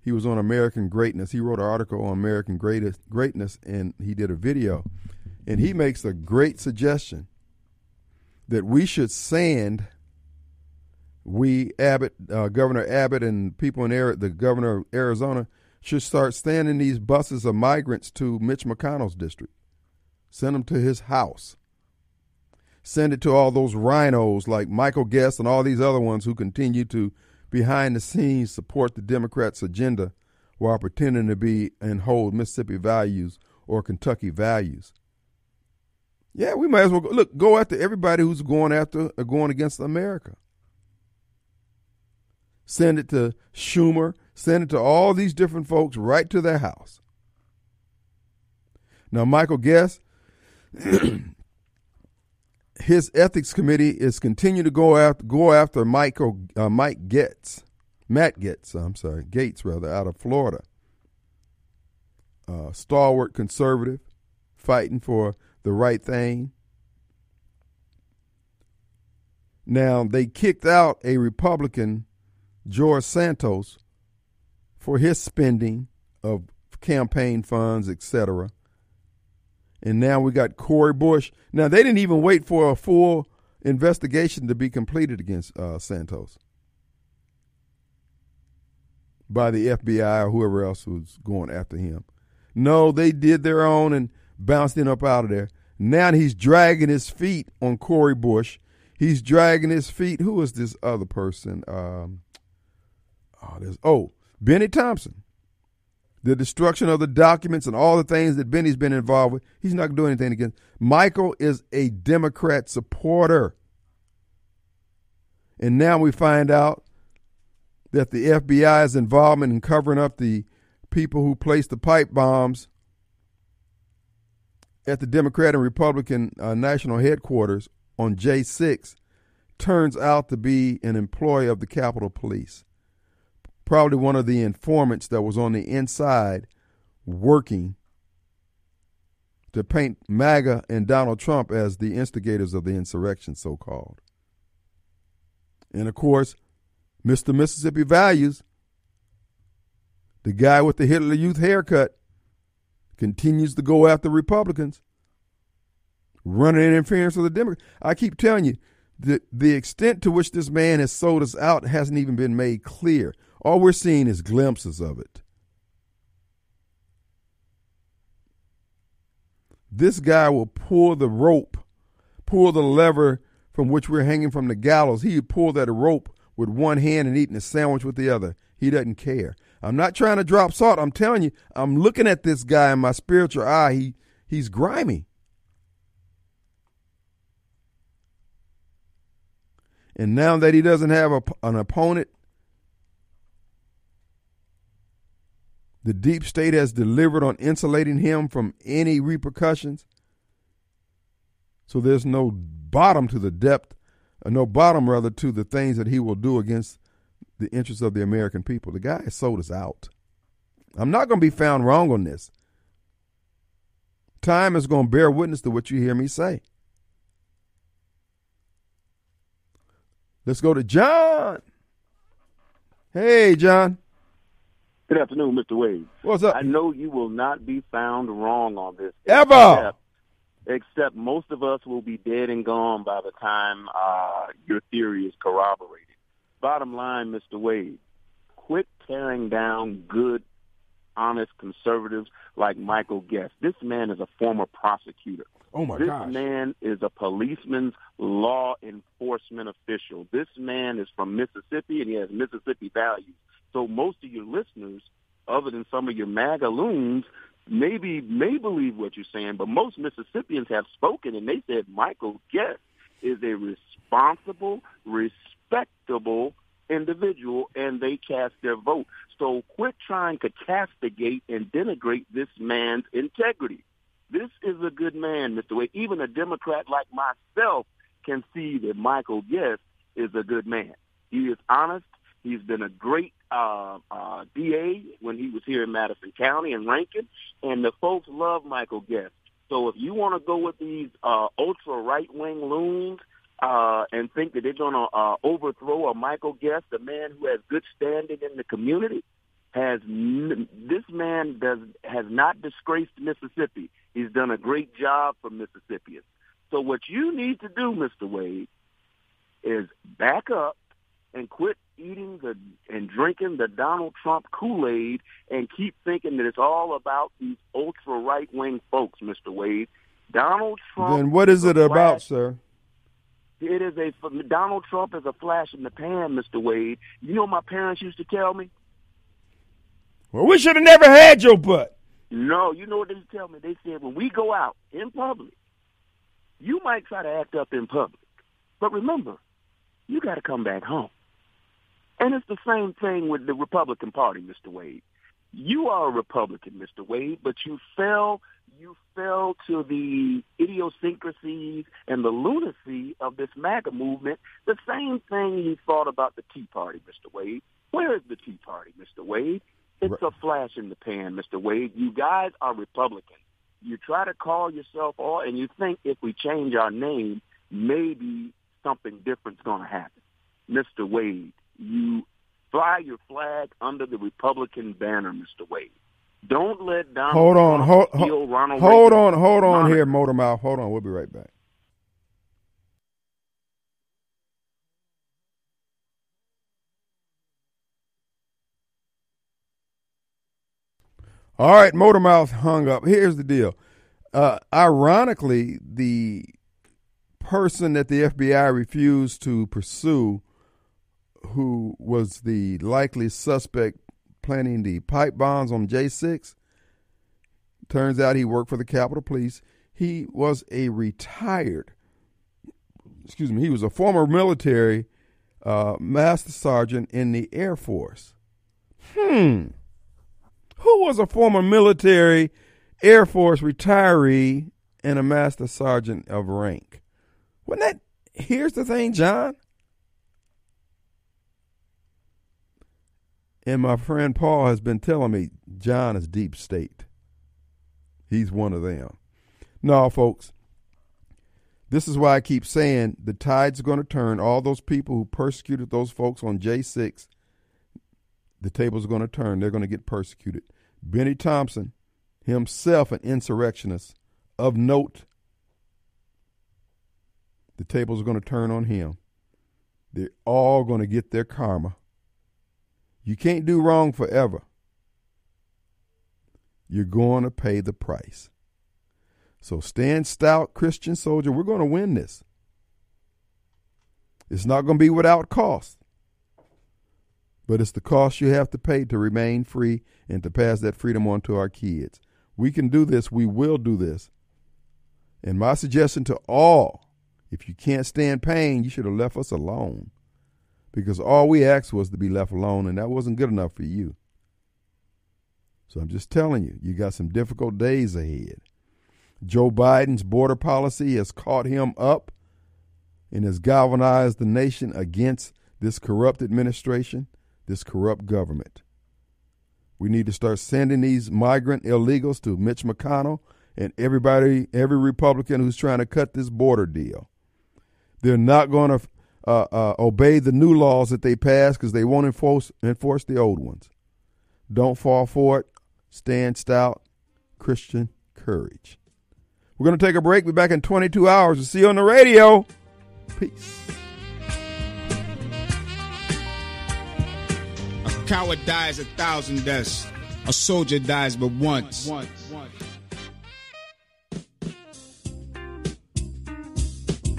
He was on American Greatness. He wrote an article on American Greatest, Greatness, and he did a video. And he makes a great suggestion that we should send we Abbott, uh, Governor Abbott, and people in Ari- the governor of Arizona should start sending these buses of migrants to Mitch McConnell's district. Send them to his house. Send it to all those RINOs like Michael Guest and all these other ones who continue to, behind the scenes, support the Democrats' agenda while pretending to be and hold Mississippi values or Kentucky values. Yeah, we might as well go, look go after everybody who's going after or going against America. Send it to Schumer. Send it to all these different folks right to their house. Now, Michael Guest, his ethics committee is continue to go after go after Michael uh, Mike Getz, Matt Getz. I'm sorry, Gates rather, out of Florida. Uh, stalwart conservative, fighting for the right thing. Now they kicked out a Republican, George Santos, for his spending of campaign funds, etc. And now we got Cori Bush. Now they didn't even wait for a full investigation to be completed against uh, Santos by the FBI or whoever else was going after him. No, they did their own and bounced him up out of there. Now he's dragging his feet on Cori Bush. He's dragging his feet. Who is this other person? Um, oh, there's oh Bennie Thompson. The destruction of the documents and all the things that Bennie's been involved with. He's not going to do anything against. Michael is a Democrat supporter. And now we find out that the FBI's involvement in covering up the people who placed the pipe bombs at the Democrat and Republican uh, national headquarters on J6 turns out to be an employee of the Capitol Police. Probably one of the informants that was on the inside working to paint MAGA and Donald Trump as the instigators of the insurrection, so called. And of course, Mr. Mississippi Values, the guy with the Hitler Youth haircut, continues to go after Republicans, running interference with the Democrats. I keep telling you, the, the extent to which this man has sold us out hasn't even been made clear. All we're seeing is glimpses of it. This guy will pull the rope, pull the lever from which we're hanging from the gallows. He pull that rope with one hand and eating a sandwich with the other. He doesn't care. I'm not trying to drop salt. I'm telling you, I'm looking at this guy in my spiritual eye. He he's grimy. And now that he doesn't have a, an opponent, the deep state has delivered on insulating him from any repercussions. So there's no bottom to the depth, uh, no bottom rather to the things that he will do against the interests of the American people. The guy has sold us out. I'm not going to be found wrong on this. Time is going to bear witness to what you hear me say. Let's go to John. Hey, John. Good afternoon, Mr. Wade. What's up? I know you will not be found wrong on this. Ever. Except, except most of us will be dead and gone by the time uh, your theory is corroborated. Bottom line, Mr. Wade, quit tearing down good, honest conservatives like Michael Guest. This man is a former prosecutor. Oh my this gosh. man is a policeman's law enforcement official. This man is from Mississippi and he has Mississippi values. So most of your listeners, other than some of your MAGA loons, maybe may believe what you're saying, but most Mississippians have spoken and they said Michael Guest is a responsible, respectable individual and they cast their vote. So quit trying to castigate and denigrate this man's integrity. This is a good man, Mr. Wade. Even a Democrat like myself can see that Michael Guest is a good man. He is honest. He's been a great uh, uh, DA when he was here in Madison County and Rankin, and the folks love Michael Guest. So if you want to go with these uh, ultra right wing loons uh, and think that they're going to uh, overthrow a Michael Guest, a man who has good standing in the community, has n- this man does has not disgraced Mississippi. He's done a great job for Mississippians. So what you need to do, Mr. Wade, is back up and quit eating the and drinking the Donald Trump Kool-Aid and keep thinking that it's all about these ultra right wing folks, Mr. Wade. Donald Trump. Then what is a it about, flash- sir? It is a Donald Trump is a flash in the pan, Mr. Wade. You know what my parents used to tell me? Well, we should have never had your butt. No, you know what they tell me? They said when we go out in public, you might try to act up in public, but remember, you got to come back home. And it's the same thing with the Republican Party, Mr. Wade. You are a Republican, Mr. Wade, but you fell you fell to the idiosyncrasies and the lunacy of this MAGA movement. The same thing you thought about the Tea Party, Mr. Wade. Where is the Tea Party, Mr. Wade? It's a flash in the pan, Mr. Wade. You guys are Republicans. You try to call yourself all, and you think if we change our name, maybe something different's going to happen. Mr. Wade, you fly your flag under the Republican banner, Mr. Wade. Don't let Donald Hold on, Trump hold, steal hold, Ronald hold Reagan. on, hold on here, Motor Mouth. Hold on, we'll be right back. All right, Motor Mouth hung up. Here's the deal. Uh, ironically, the person that the FBI refused to pursue, who was the likely suspect planning the pipe bombs on J6, turns out he worked for the Capitol Police. He was a retired, excuse me, he was a former military uh, master sergeant in the Air Force. Hmm. Who was a former military Air Force retiree and a master sergeant of rank? Wasn't that? Here's the thing, John. And my friend Paul has been telling me John is deep state. He's one of them. No, folks. This is why I keep saying the tide's going to turn. All those people who persecuted those folks on J6, the tables going to turn. They're going to get persecuted. Bennie Thompson, himself an insurrectionist of note, the tables going to turn on him. They're all going to get their karma. You can't do wrong forever. You're going to pay the price. So stand stout, Christian soldier. We're going to win this. It's not going to be without cost, but it's the cost you have to pay to remain free and to pass that freedom on to our kids. We can do this. We will do this. And my suggestion to all if you can't stand pain, you should have left us alone because all we asked was to be left alone, and that wasn't good enough for you. So I'm just telling you, you got some difficult days ahead. Joe Biden's border policy has caught him up and has galvanized the nation against this corrupt administration, this corrupt government. We need to start sending these migrant illegals to Mitch McConnell and everybody, every Republican who's trying to cut this border deal. They're not going to uh, uh, obey the new laws that they pass because they won't enforce enforce the old ones. Don't fall for it. Stand stout. Christian courage. We're going to take a break. Be back in 22 hours. We'll see you on the radio. Peace. A coward dies a thousand deaths. A soldier dies but once.